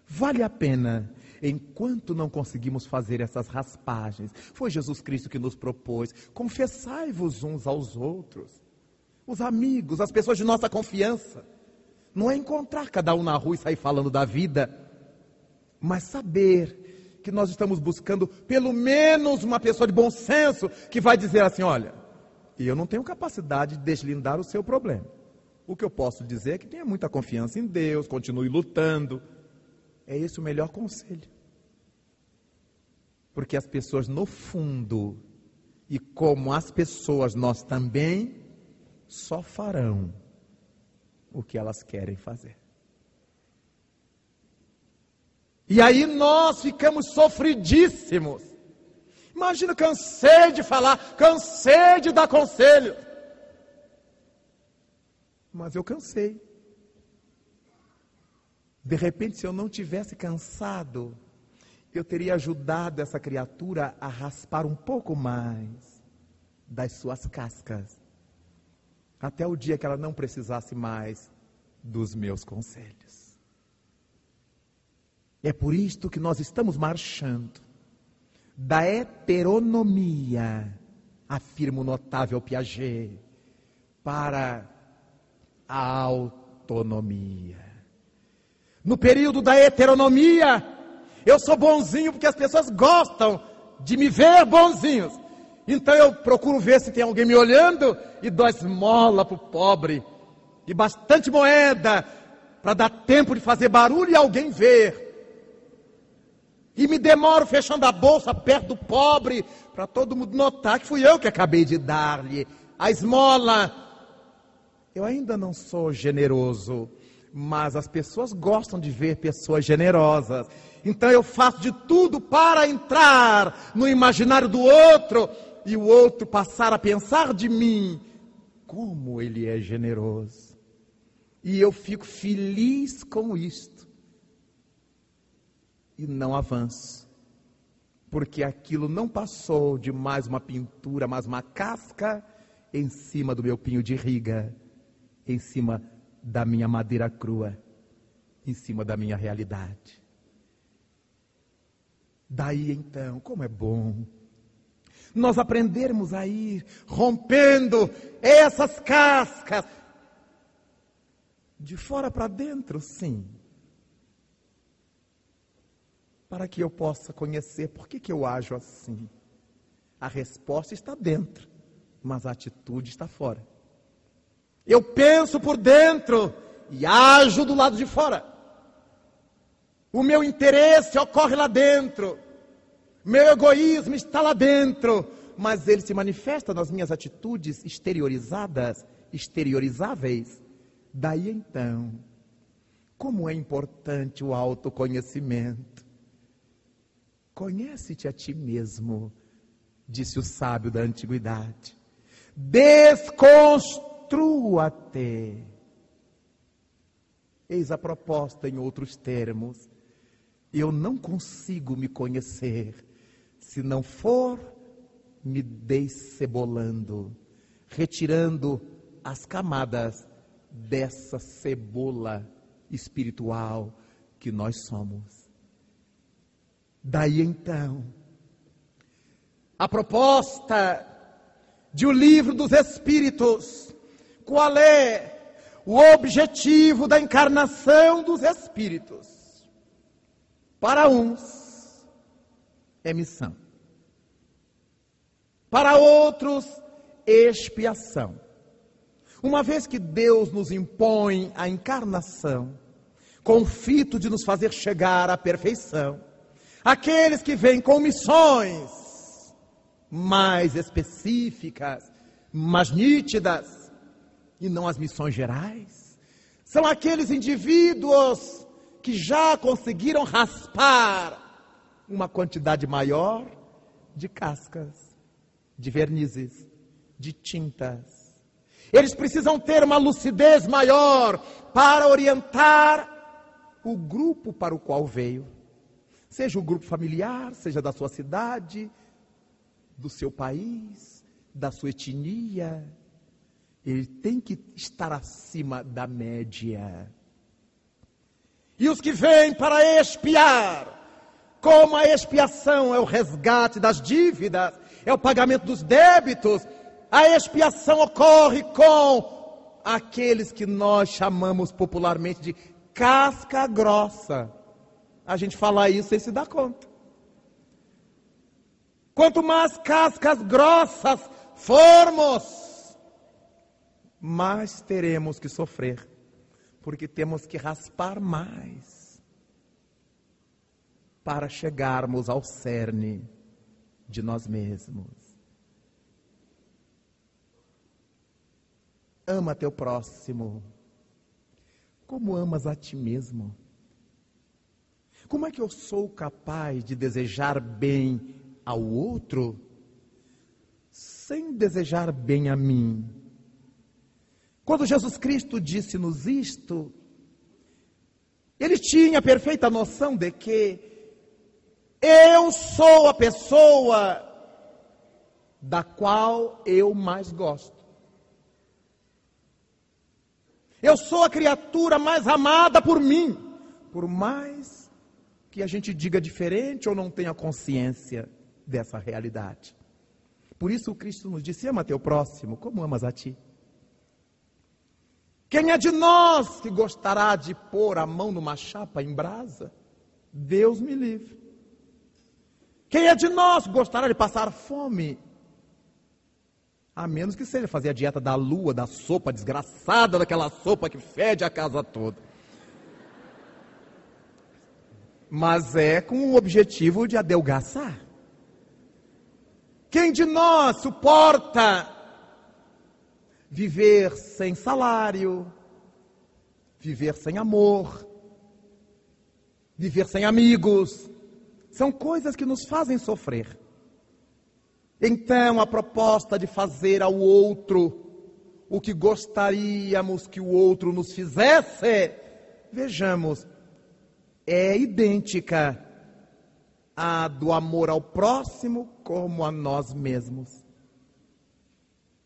Vale a pena enquanto não conseguimos fazer essas raspagens. Foi Jesus Cristo que nos propôs: confessai-vos uns aos outros, os amigos, as pessoas de nossa confiança. Não é encontrar cada um na rua e sair falando da vida, mas saber que nós estamos buscando pelo menos uma pessoa de bom senso que vai dizer assim: olha, eu não tenho capacidade de deslindar o seu problema. O que eu posso dizer é que tenha muita confiança em Deus, continue lutando. É esse o melhor conselho. Porque as pessoas, no fundo, e como as pessoas, nós também, só farão o que elas querem fazer. E aí nós ficamos sofridíssimos. Imagina, cansei de falar, cansei de dar conselho. Mas eu cansei. De repente, se eu não tivesse cansado, eu teria ajudado essa criatura a raspar um pouco mais das suas cascas, até o dia que ela não precisasse mais dos meus conselhos. É por isto que nós estamos marchando da heteronomia, afirma o notável Piaget, para a autonomia. No período da heteronomia, eu sou bonzinho porque as pessoas gostam de me ver bonzinhos. Então eu procuro ver se tem alguém me olhando e dou esmola para o pobre. E bastante moeda para dar tempo de fazer barulho e alguém ver. E me demoro fechando a bolsa perto do pobre para todo mundo notar que fui eu que acabei de dar-lhe a esmola. Eu ainda não sou generoso, mas as pessoas gostam de ver pessoas generosas. Então eu faço de tudo para entrar no imaginário do outro e o outro passar a pensar de mim como ele é generoso. E eu fico feliz com isto. E não avanço. Porque aquilo não passou de mais uma pintura, mais uma casca em cima do meu pinho de riga, em cima da minha madeira crua, em cima da minha realidade. Daí então, como é bom nós aprendermos a ir rompendo essas cascas de fora para dentro, sim. Para que eu possa conhecer por que, que eu ajo assim. A resposta está dentro, mas a atitude está fora. Eu penso por dentro e ajo do lado de fora. O meu interesse ocorre lá dentro. Meu egoísmo está lá dentro. Mas ele se manifesta nas minhas atitudes exteriorizadas, exteriorizáveis. Daí então, como é importante o autoconhecimento. Conhece-te a ti mesmo, disse o sábio da antiguidade. Desconstrua-te. Eis a proposta em outros termos eu não consigo me conhecer se não for me descebolando, retirando as camadas dessa cebola espiritual que nós somos. Daí então, a proposta de o livro dos Espíritos, qual é o objetivo da encarnação dos Espíritos? Para uns é missão. Para outros, expiação. Uma vez que Deus nos impõe a encarnação, com o fito de nos fazer chegar à perfeição, aqueles que vêm com missões mais específicas, mais nítidas, e não as missões gerais, são aqueles indivíduos que já conseguiram raspar uma quantidade maior de cascas, de vernizes, de tintas. Eles precisam ter uma lucidez maior para orientar o grupo para o qual veio. Seja o grupo familiar, seja da sua cidade, do seu país, da sua etnia. Ele tem que estar acima da média. E os que vêm para expiar, como a expiação é o resgate das dívidas, é o pagamento dos débitos, a expiação ocorre com aqueles que nós chamamos popularmente de casca grossa. A gente fala isso sem se dar conta. Quanto mais cascas grossas formos, mais teremos que sofrer, porque temos que raspar mais para chegarmos ao cerne de nós mesmos. Ama teu próximo como amas a ti mesmo. Como é que eu sou capaz de desejar bem ao outro sem desejar bem a mim? Quando Jesus Cristo disse-nos isto, ele tinha perfeita noção de que eu sou a pessoa da qual eu mais gosto. Eu sou a criatura mais amada por mim, por mais que a gente diga diferente ou não tenha consciência dessa realidade. Por isso o Cristo nos disse: ama teu próximo como amas a ti. Quem é de nós que gostará de pôr a mão numa chapa em brasa? Deus me livre. Quem é de nós que gostará de passar fome? A menos que seja fazer a dieta da lua, da sopa desgraçada, daquela sopa que fede a casa toda. Mas é com o objetivo de adelgaçar. Quem de nós suporta viver sem salário, viver sem amor, viver sem amigos? São coisas que nos fazem sofrer. Então, a proposta de fazer ao outro o que gostaríamos que o outro nos fizesse, vejamos, é idêntica à do amor ao próximo como a nós mesmos.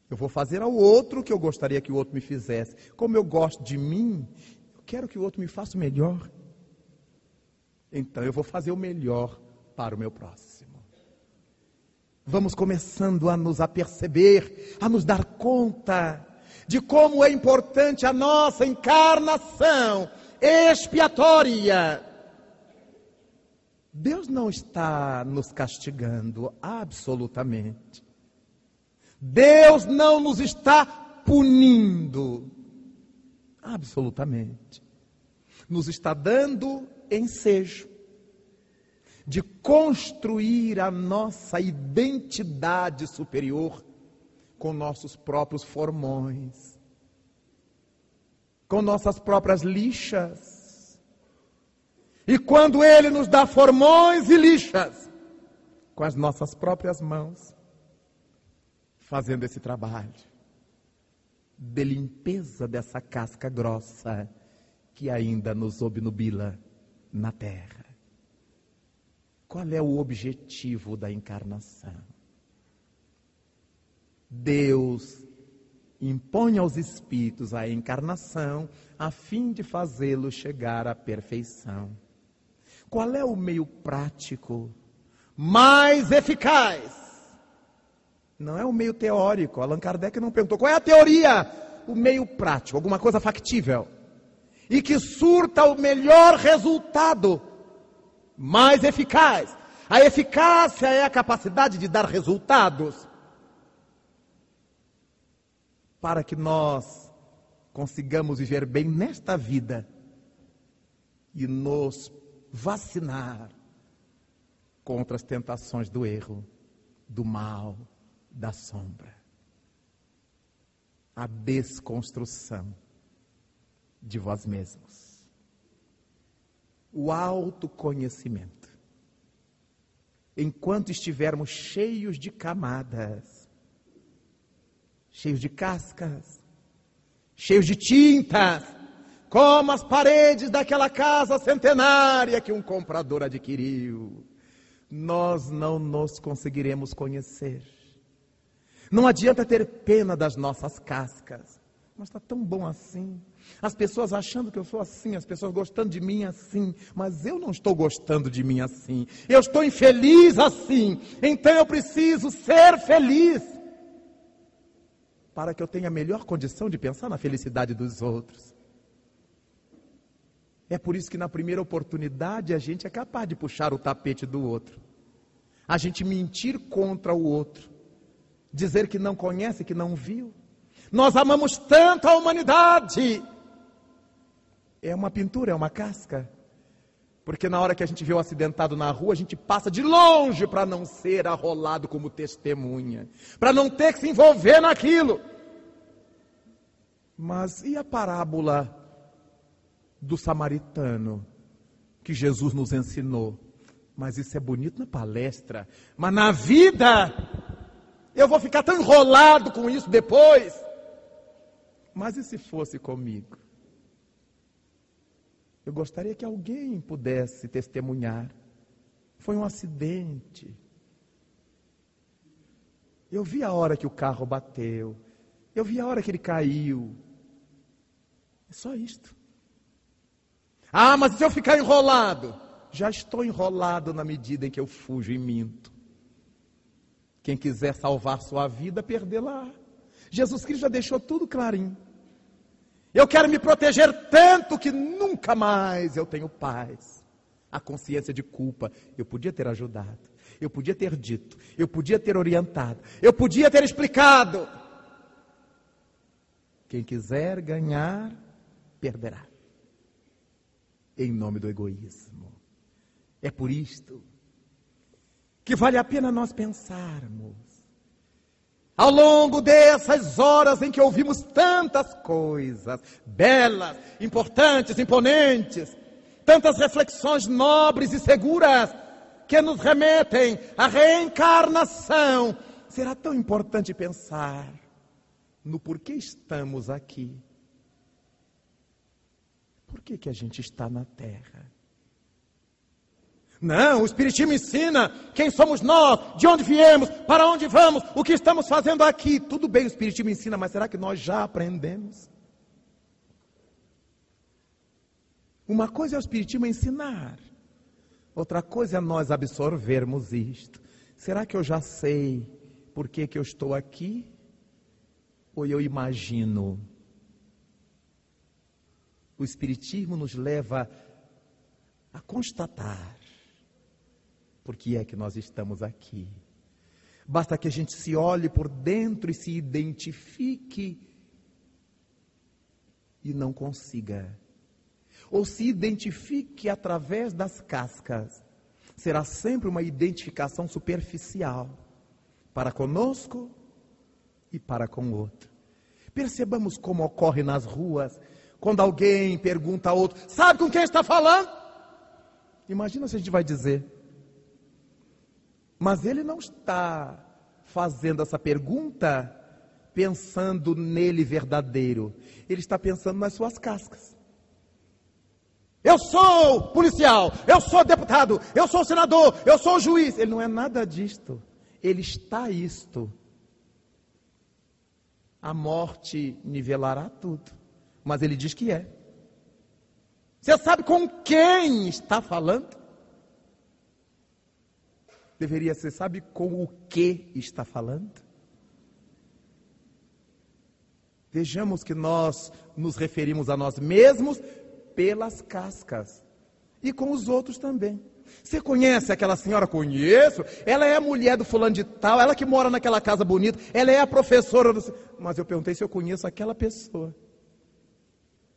Eu vou fazer ao outro o que eu gostaria que o outro me fizesse. Como eu gosto de mim, eu quero que o outro me faça o melhor. Então eu vou fazer o melhor para o meu próximo vamos começando a nos aperceber, a nos dar conta de como é importante a nossa encarnação expiatória. Deus não está nos castigando absolutamente. Deus não nos está punindo absolutamente. Nos está dando ensejo de construir a nossa identidade superior com nossos próprios formões, com nossas próprias lixas. E quando Ele nos dá formões e lixas, com as nossas próprias mãos, fazendo esse trabalho de limpeza dessa casca grossa que ainda nos obnubila na terra. Qual é o objetivo da encarnação? Deus impõe aos espíritos a encarnação a fim de fazê-los chegar à perfeição. Qual é o meio prático mais eficaz? Não é o meio teórico. Allan Kardec não perguntou qual é a teoria, o meio prático, alguma coisa factível e que surta o melhor resultado mais eficaz. A eficácia é a capacidade de dar resultados para que nós consigamos viver bem nesta vida e nos vacinar contra as tentações do erro, do mal, da sombra. A desconstrução de vós mesmos o autoconhecimento. Enquanto estivermos cheios de camadas, cheios de cascas, cheios de tintas, como as paredes daquela casa centenária que um comprador adquiriu, nós não nos conseguiremos conhecer. Não adianta ter pena das nossas cascas, Mas está tão bom assim. As pessoas achando que eu sou assim, as pessoas gostando de mim assim, mas eu não estou gostando de mim assim. Eu estou infeliz assim. Então eu preciso ser feliz para que eu tenha a melhor condição de pensar na felicidade dos outros. É por isso que na primeira oportunidade a gente é capaz de puxar o tapete do outro. A gente mentir contra o outro. Dizer que não conhece, que não viu. Nós amamos tanto a humanidade. É uma pintura, é uma casca. Porque na hora que a gente vê o acidentado na rua, a gente passa de longe para não ser arrolado como testemunha, para não ter que se envolver naquilo. Mas e a parábola do samaritano que Jesus nos ensinou. Mas isso é bonito na palestra, mas na vida eu vou ficar tão enrolado com isso depois. Mas e se fosse comigo? Eu gostaria que alguém pudesse testemunhar. Foi um acidente. Eu vi a hora que o carro bateu. Eu vi a hora que ele caiu. É só isto. Ah, mas se eu ficar enrolado? Já estou enrolado na medida em que eu fujo e minto. Quem quiser salvar sua vida, perdê-la. Jesus Cristo já deixou tudo clarinho. Eu quero me proteger tanto que nunca mais eu tenho paz. A consciência de culpa. Eu podia ter ajudado. Eu podia ter dito. Eu podia ter orientado. Eu podia ter explicado. Quem quiser ganhar, perderá em nome do egoísmo. É por isto que vale a pena nós pensarmos. Ao longo dessas horas em que ouvimos tantas coisas belas, importantes, imponentes, tantas reflexões nobres e seguras que nos remetem à reencarnação, será tão importante pensar no porquê estamos aqui. Por que, que a gente está na terra? Não, o Espiritismo ensina quem somos nós, de onde viemos, para onde vamos, o que estamos fazendo aqui. Tudo bem, o Espiritismo ensina, mas será que nós já aprendemos? Uma coisa é o Espiritismo ensinar, outra coisa é nós absorvermos isto. Será que eu já sei por que, que eu estou aqui? Ou eu imagino? O Espiritismo nos leva a constatar por que é que nós estamos aqui. Basta que a gente se olhe por dentro e se identifique e não consiga. Ou se identifique através das cascas. Será sempre uma identificação superficial para conosco e para com o outro. Percebamos como ocorre nas ruas quando alguém pergunta a outro, sabe com quem está falando? Imagina se a gente vai dizer. Mas ele não está fazendo essa pergunta pensando nele verdadeiro. Ele está pensando nas suas cascas. Eu sou policial, eu sou deputado, eu sou senador, eu sou juiz. Ele não é nada disto. Ele está isto. A morte nivelará tudo mas ele diz que é. Você sabe com quem está falando? Deveria ser, sabe com o que está falando? Vejamos que nós nos referimos a nós mesmos pelas cascas e com os outros também. Você conhece aquela senhora? Conheço. Ela é a mulher do fulano de tal, ela que mora naquela casa bonita, ela é a professora do. Mas eu perguntei se eu conheço aquela pessoa.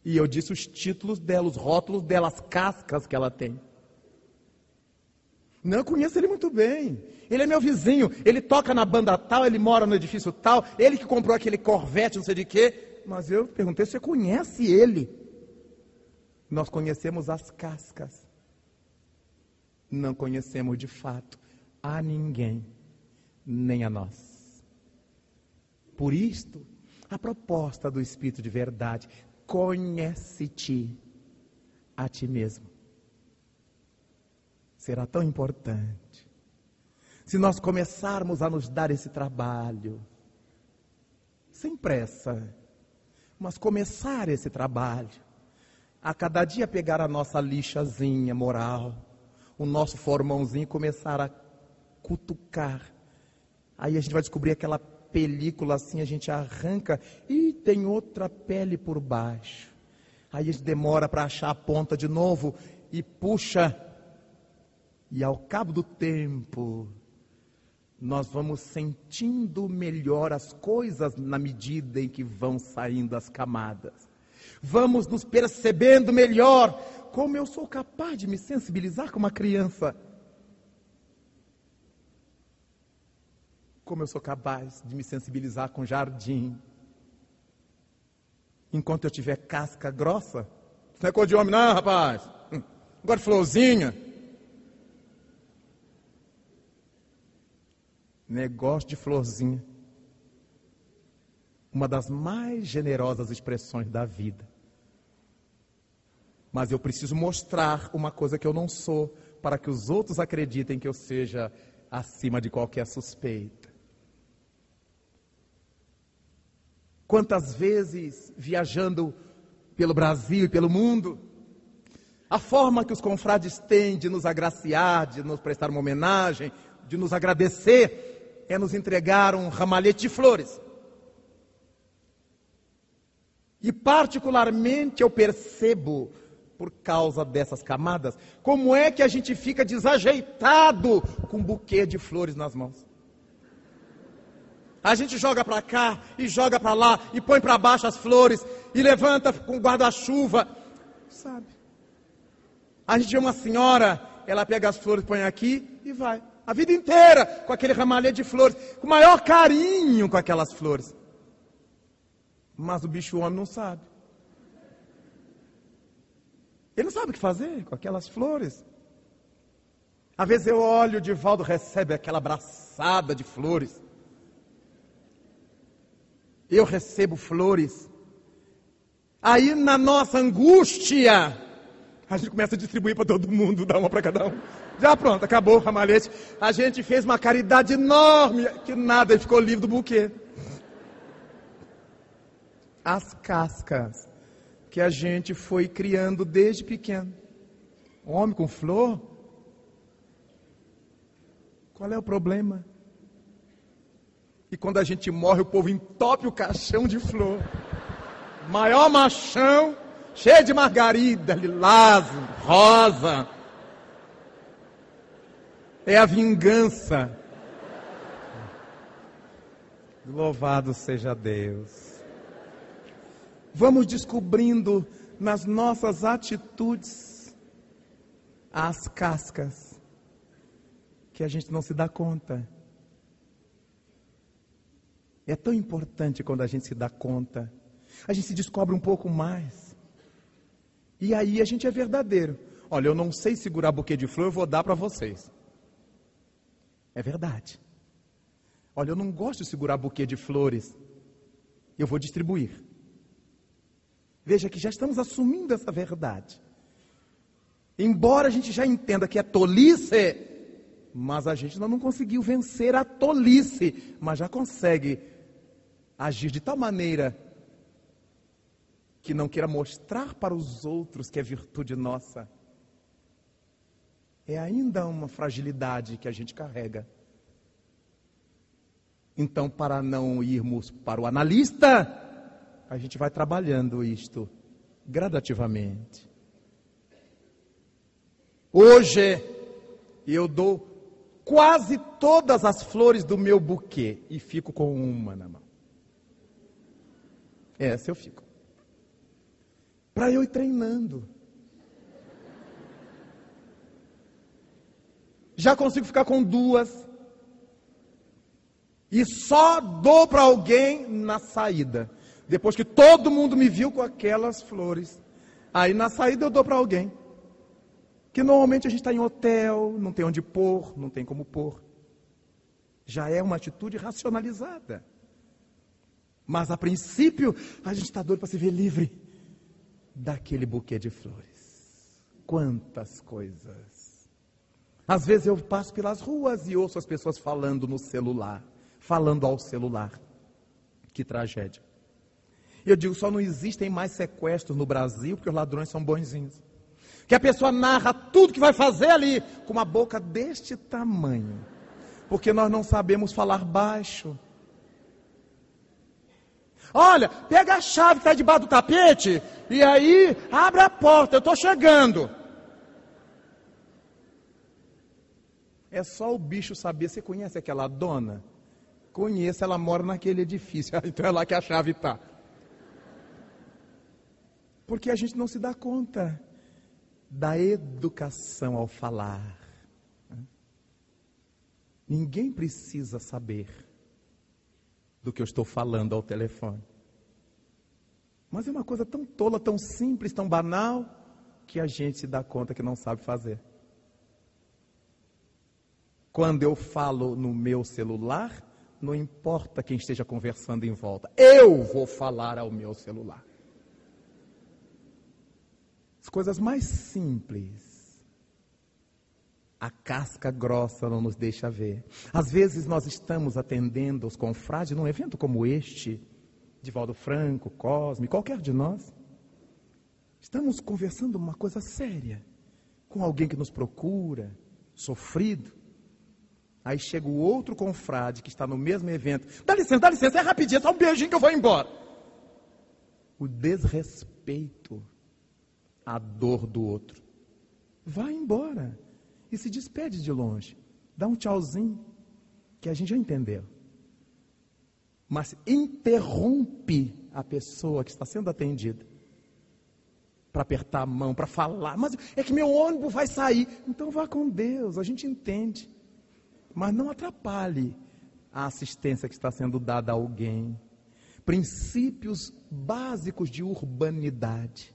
E eu disse os títulos dela, os rótulos dela, as cascas que ela tem. Não, eu conheço ele muito bem. Ele é meu vizinho. Ele toca na banda tal, ele mora no edifício tal. Ele que comprou aquele Corvette, não sei de quê. Mas eu perguntei você conhece ele. Nós conhecemos as cascas. Não conhecemos de fato a ninguém, nem a nós. Por isto, a proposta do Espírito de Verdade conhece-te a ti mesmo. Será tão importante. Se nós começarmos a nos dar esse trabalho, sem pressa, mas começar esse trabalho, a cada dia pegar a nossa lixazinha moral, o nosso formãozinho e começar a cutucar. Aí a gente vai descobrir aquela película assim, a gente arranca e tem outra pele por baixo. Aí a gente demora para achar a ponta de novo e puxa. E ao cabo do tempo, nós vamos sentindo melhor as coisas na medida em que vão saindo as camadas. Vamos nos percebendo melhor como eu sou capaz de me sensibilizar com uma criança. Como eu sou capaz de me sensibilizar com jardim. Enquanto eu tiver casca grossa, não é cor de homem, não, rapaz. [LAUGHS] Agora florzinha. Negócio de florzinha. Uma das mais generosas expressões da vida. Mas eu preciso mostrar uma coisa que eu não sou, para que os outros acreditem que eu seja acima de qualquer suspeita. Quantas vezes, viajando pelo Brasil e pelo mundo, a forma que os confrades têm de nos agraciar, de nos prestar uma homenagem, de nos agradecer, é nos entregar um ramalhete de flores. E particularmente eu percebo, por causa dessas camadas, como é que a gente fica desajeitado com um buquê de flores nas mãos. A gente joga para cá e joga para lá e põe para baixo as flores e levanta com guarda-chuva, sabe? A gente vê uma senhora, ela pega as flores, põe aqui e vai a vida inteira com aquele ramalhete de flores, com o maior carinho com aquelas flores. Mas o bicho homem não sabe. Ele não sabe o que fazer com aquelas flores. Às vezes eu olho, o Divaldo recebe aquela abraçada de flores. Eu recebo flores. Aí na nossa angústia, a gente começa a distribuir para todo mundo, dá uma para cada um. Já pronto, acabou o ramalhete. A gente fez uma caridade enorme, que nada, ficou livre do buquê. As cascas que a gente foi criando desde pequeno. Homem com flor? Qual é o problema? E quando a gente morre, o povo entope o caixão de flor. Maior machão cheio de margarida, lilás, rosa. É a vingança. Louvado seja Deus. Vamos descobrindo nas nossas atitudes as cascas que a gente não se dá conta. É tão importante quando a gente se dá conta. A gente se descobre um pouco mais. E aí a gente é verdadeiro. Olha, eu não sei segurar buquê de flor, eu vou dar para vocês. É verdade. Olha, eu não gosto de segurar buquê de flores. Eu vou distribuir. Veja que já estamos assumindo essa verdade. Embora a gente já entenda que é tolice, mas a gente ainda não conseguiu vencer a tolice, mas já consegue agir de tal maneira que não queira mostrar para os outros que é virtude nossa, é ainda uma fragilidade que a gente carrega. Então, para não irmos para o analista, a gente vai trabalhando isto gradativamente. Hoje, eu dou quase todas as flores do meu buquê e fico com uma na mão. Essa eu fico para eu ir treinando. Já consigo ficar com duas. E só dou para alguém na saída. Depois que todo mundo me viu com aquelas flores. Aí na saída eu dou para alguém. Que normalmente a gente está em hotel, não tem onde pôr, não tem como pôr. Já é uma atitude racionalizada. Mas a princípio, a gente está doido para se ver livre daquele buquê de flores. Quantas coisas. Às vezes eu passo pelas ruas e ouço as pessoas falando no celular, falando ao celular. Que tragédia. Eu digo, só não existem mais sequestros no Brasil porque os ladrões são bonzinhos. Que a pessoa narra tudo que vai fazer ali com uma boca deste tamanho. Porque nós não sabemos falar baixo. Olha, pega a chave que está debaixo do tapete e aí abre a porta, eu estou chegando. É só o bicho saber. Você conhece aquela dona? Conheço, ela mora naquele edifício. [LAUGHS] Então é lá que a chave está. Porque a gente não se dá conta da educação ao falar. Ninguém precisa saber do que eu estou falando ao telefone. Mas é uma coisa tão tola, tão simples, tão banal, que a gente se dá conta que não sabe fazer. Quando eu falo no meu celular, não importa quem esteja conversando em volta, eu vou falar ao meu celular. As coisas mais simples. A casca grossa não nos deixa ver. Às vezes nós estamos atendendo os confrades num evento como este, de Valdo Franco, Cosme, qualquer de nós. Estamos conversando uma coisa séria com alguém que nos procura, sofrido. Aí chega o outro confrade que está no mesmo evento. Dá licença, dá licença, é rapidinho, é só um beijinho que eu vou embora. O desrespeito à dor do outro. Vai embora e se despede de longe. Dá um tchauzinho, que a gente já entendeu. Mas interrompe a pessoa que está sendo atendida para apertar a mão, para falar. Mas é que meu ônibus vai sair. Então vá com Deus, a gente entende. Mas não atrapalhe a assistência que está sendo dada a alguém. Princípios básicos de urbanidade.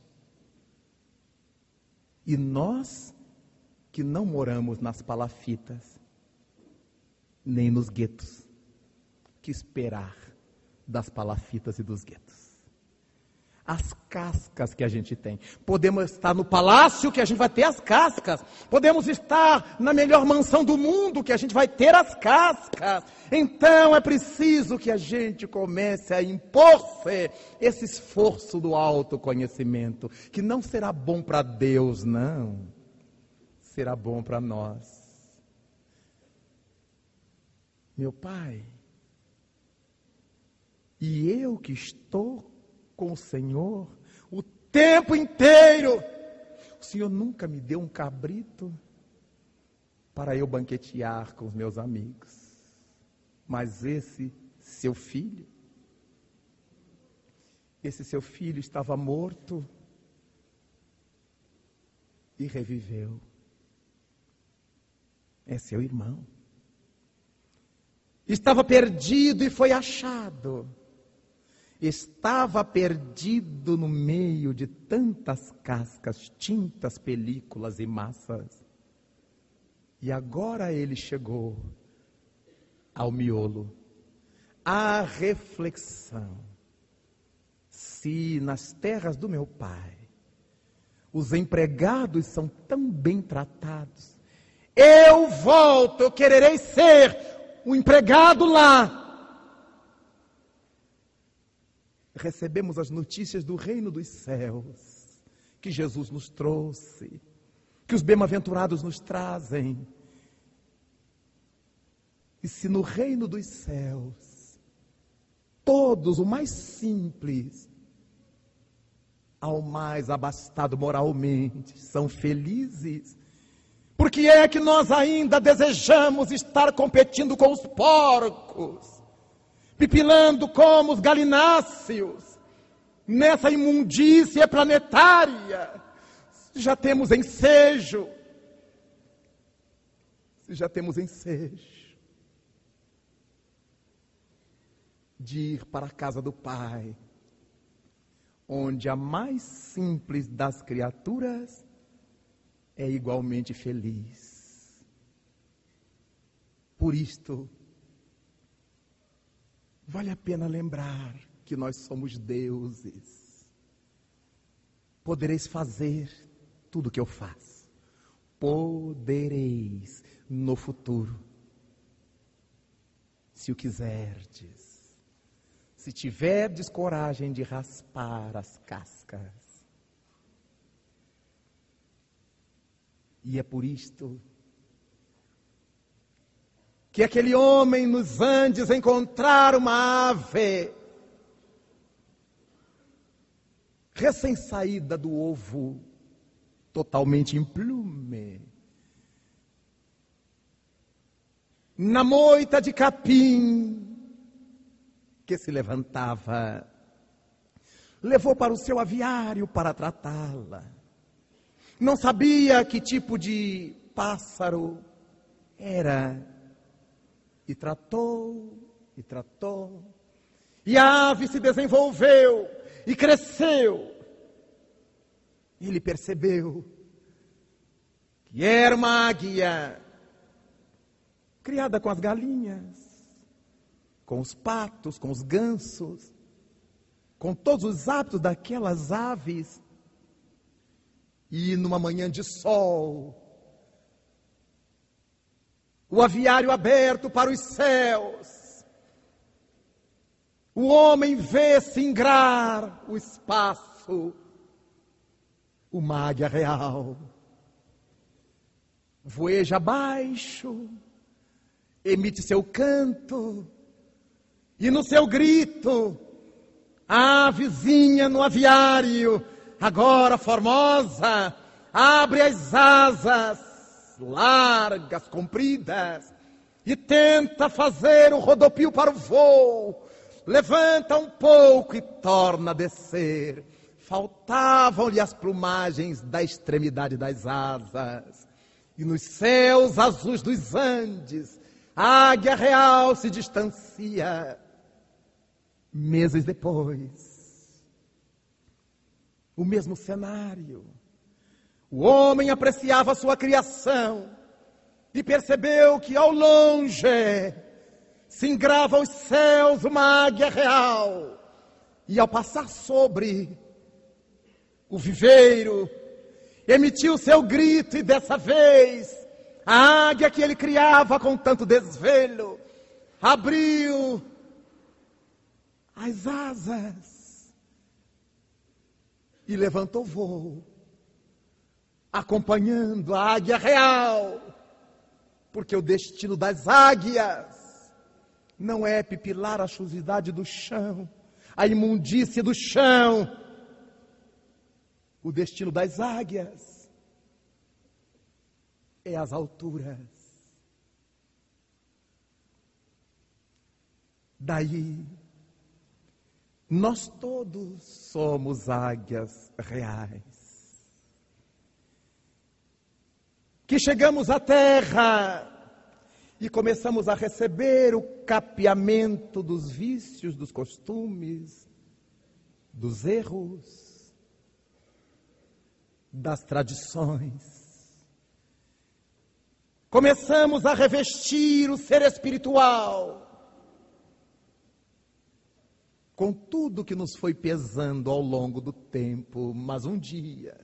E nós que não moramos nas palafitas, nem nos guetos, que esperar das palafitas e dos guetos as cascas que a gente tem. Podemos estar no palácio que a gente vai ter as cascas. Podemos estar na melhor mansão do mundo que a gente vai ter as cascas. Então é preciso que a gente comece a impor-se esse esforço do autoconhecimento, que não será bom para Deus, não. Será bom para nós. Meu Pai, e eu que estou com o Senhor o tempo inteiro. O Senhor nunca me deu um cabrito para eu banquetear com os meus amigos. Mas esse seu filho, esse seu filho estava morto e reviveu. É seu irmão. Estava perdido e foi achado estava perdido no meio de tantas cascas, tintas, películas e massas. E agora ele chegou ao miolo, à reflexão. Se nas terras do meu pai os empregados são tão bem tratados, eu volto, eu quererei ser o empregado lá recebemos as notícias do reino dos céus que Jesus nos trouxe, que os bem-aventurados nos trazem. E se no reino dos céus, todos, o mais simples, ao mais abastado moralmente, são felizes, que é que nós ainda desejamos estar competindo com os porcos? pipilando como os galináceos, nessa imundícia planetária. Já temos ensejo. Já temos ensejo de ir para a casa do Pai, onde a mais simples das criaturas é igualmente feliz. Por isto, Vale a pena lembrar que nós somos deuses. Podereis fazer tudo o que eu faço. Podereis no futuro. Se o quiserdes. se tiverdes coragem de raspar as cascas. E é por isto que aquele homem nos Andes encontrar uma ave recém-saída do ovo, totalmente em plume, na moita de capim que se levantava, levou para o seu aviário para tratá-la. Não sabia que tipo de pássaro era e tratou, e tratou. E a ave se desenvolveu e cresceu. Ele percebeu que era uma águia criada com as galinhas, com os patos, com os gansos, com todos os hábitos daquelas aves. E numa manhã de sol, o aviário aberto para os céus. O homem vê singrar o espaço, uma águia real. Voeja abaixo, emite seu canto, e no seu grito, a vizinha no aviário, agora formosa, abre as asas largas, compridas, e tenta fazer o rodopio para o voo. Levanta um pouco e torna a descer. Faltavam-lhe as plumagens da extremidade das asas. E nos céus azuis dos Andes, a águia real se distancia. Meses depois, o mesmo cenário o homem apreciava sua criação e percebeu que ao longe se engrava os céus uma águia real. E ao passar sobre o viveiro, emitiu seu grito e dessa vez a águia que ele criava com tanto desvelo abriu as asas e levantou voo acompanhando a águia real, porque o destino das águias não é pipilar a chusidade do chão, a imundície do chão. O destino das águias é as alturas. Daí, nós todos somos águias reais. que chegamos à terra e começamos a receber o capeamento dos vícios, dos costumes, dos erros, das tradições. Começamos a revestir o ser espiritual com tudo que nos foi pesando ao longo do tempo, mas um dia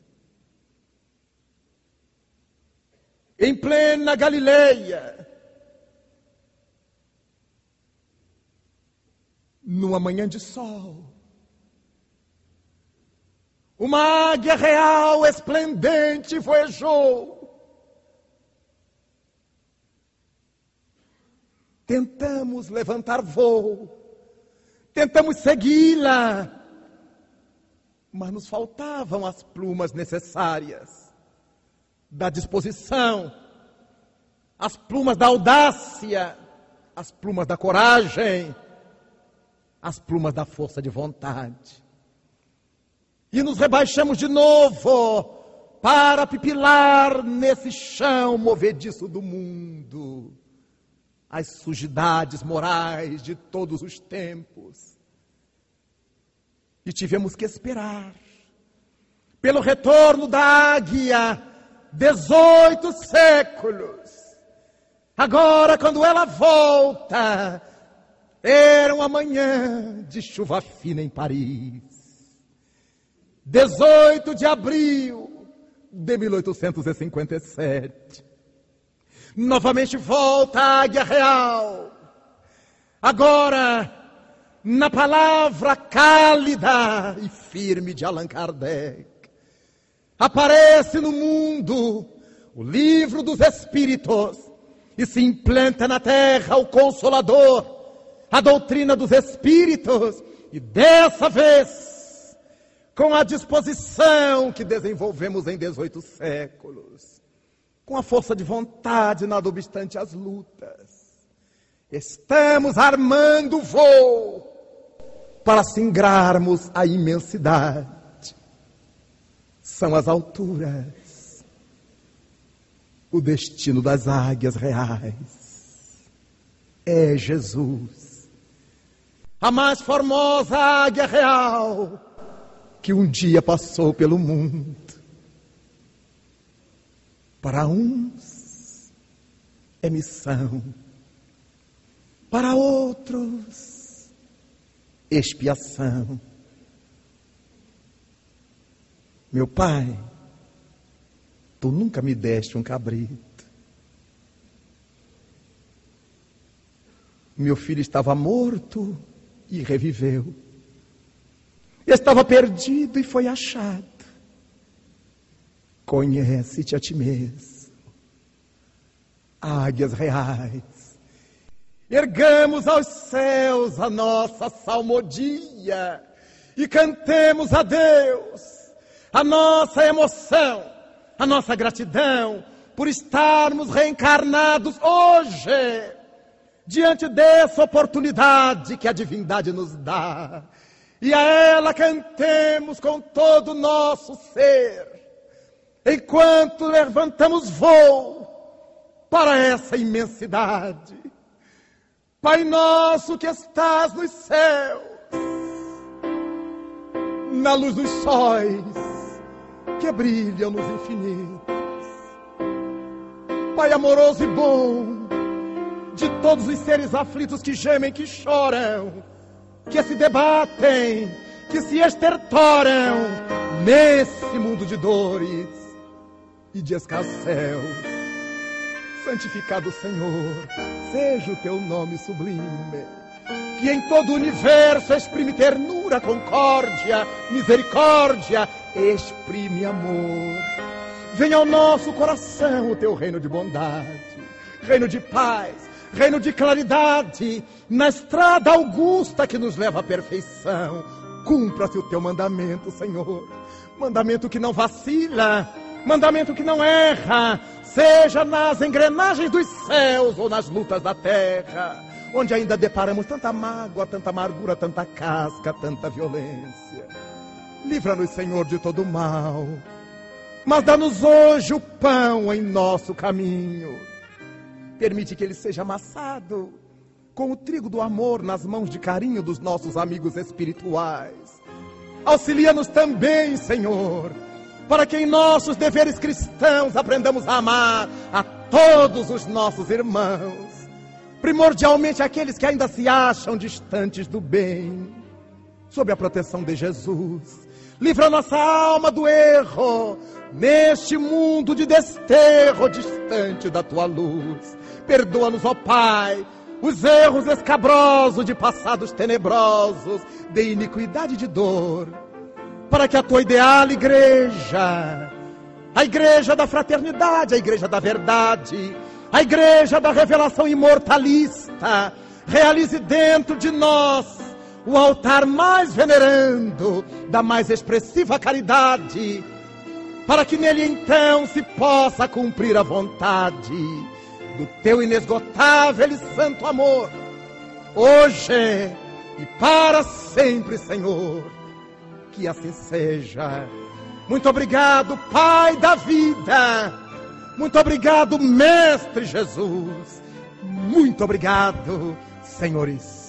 em plena Galileia, numa manhã de sol, uma águia real esplendente voejou. Tentamos levantar voo, tentamos segui-la, mas nos faltavam as plumas necessárias da disposição, as plumas da audácia, as plumas da coragem, as plumas da força de vontade. E nos rebaixamos de novo para pipilar nesse chão movediço do mundo as sujidades morais de todos os tempos. E tivemos que esperar pelo retorno da águia 18 séculos. Agora, quando ela volta, era uma manhã de chuva fina em Paris. 18 de abril de 1857. Novamente volta a Águia Real. Agora, na palavra cálida e firme de Allan Kardec. Aparece no mundo o livro dos Espíritos e se implanta na terra o Consolador, a doutrina dos Espíritos, e dessa vez, com a disposição que desenvolvemos em 18 séculos, com a força de vontade, nada obstante as lutas, estamos armando voo para singrarmos a imensidade. São as alturas, o destino das águias reais. É Jesus, a mais formosa águia real que um dia passou pelo mundo. Para uns é missão, para outros expiação. Meu pai, tu nunca me deste um cabrito. Meu filho estava morto e reviveu. Estava perdido e foi achado. Conhece-te a ti mesmo. Águias reais ergamos aos céus a nossa salmodia e cantemos a Deus a nossa emoção, a nossa gratidão por estarmos reencarnados hoje, diante dessa oportunidade que a divindade nos dá. E a ela cantemos com todo o nosso ser, enquanto levantamos voo para essa imensidade Pai nosso que estás nos céus, na luz dos sóis que brilham nos infinitos. Pai amoroso e bom, de todos os seres aflitos que gemem, que choram, que se debatem, que se estertoram nesse mundo de dores e de escasseus santificado Senhor, seja o teu nome sublime, que em todo o universo exprime ternura, concórdia, misericórdia, exprime amor. Venha ao nosso coração o teu reino de bondade, reino de paz, reino de claridade, na estrada augusta que nos leva à perfeição. Cumpra-se o teu mandamento, Senhor, mandamento que não vacila, mandamento que não erra, seja nas engrenagens dos céus ou nas lutas da terra, onde ainda deparamos tanta mágoa, tanta amargura, tanta casca, tanta violência. Livra-nos, Senhor, de todo mal, mas dá-nos hoje o pão em nosso caminho. Permite que ele seja amassado com o trigo do amor nas mãos de carinho dos nossos amigos espirituais. Auxilia-nos também, Senhor para que em nossos deveres cristãos aprendamos a amar a todos os nossos irmãos, primordialmente aqueles que ainda se acham distantes do bem, sob a proteção de Jesus. Livra nossa alma do erro, neste mundo de desterro distante da tua luz. Perdoa-nos, ó Pai, os erros escabrosos de passados tenebrosos, de iniquidade e de dor para que a tua ideal igreja, a igreja da fraternidade, a igreja da verdade, a igreja da revelação imortalista, realize dentro de nós o altar mais venerando da mais expressiva caridade, para que nele então se possa cumprir a vontade do teu inesgotável e santo amor, hoje e para sempre, Senhor que assim seja. Muito obrigado, Pai da vida. Muito obrigado, Mestre Jesus. Muito obrigado, senhores.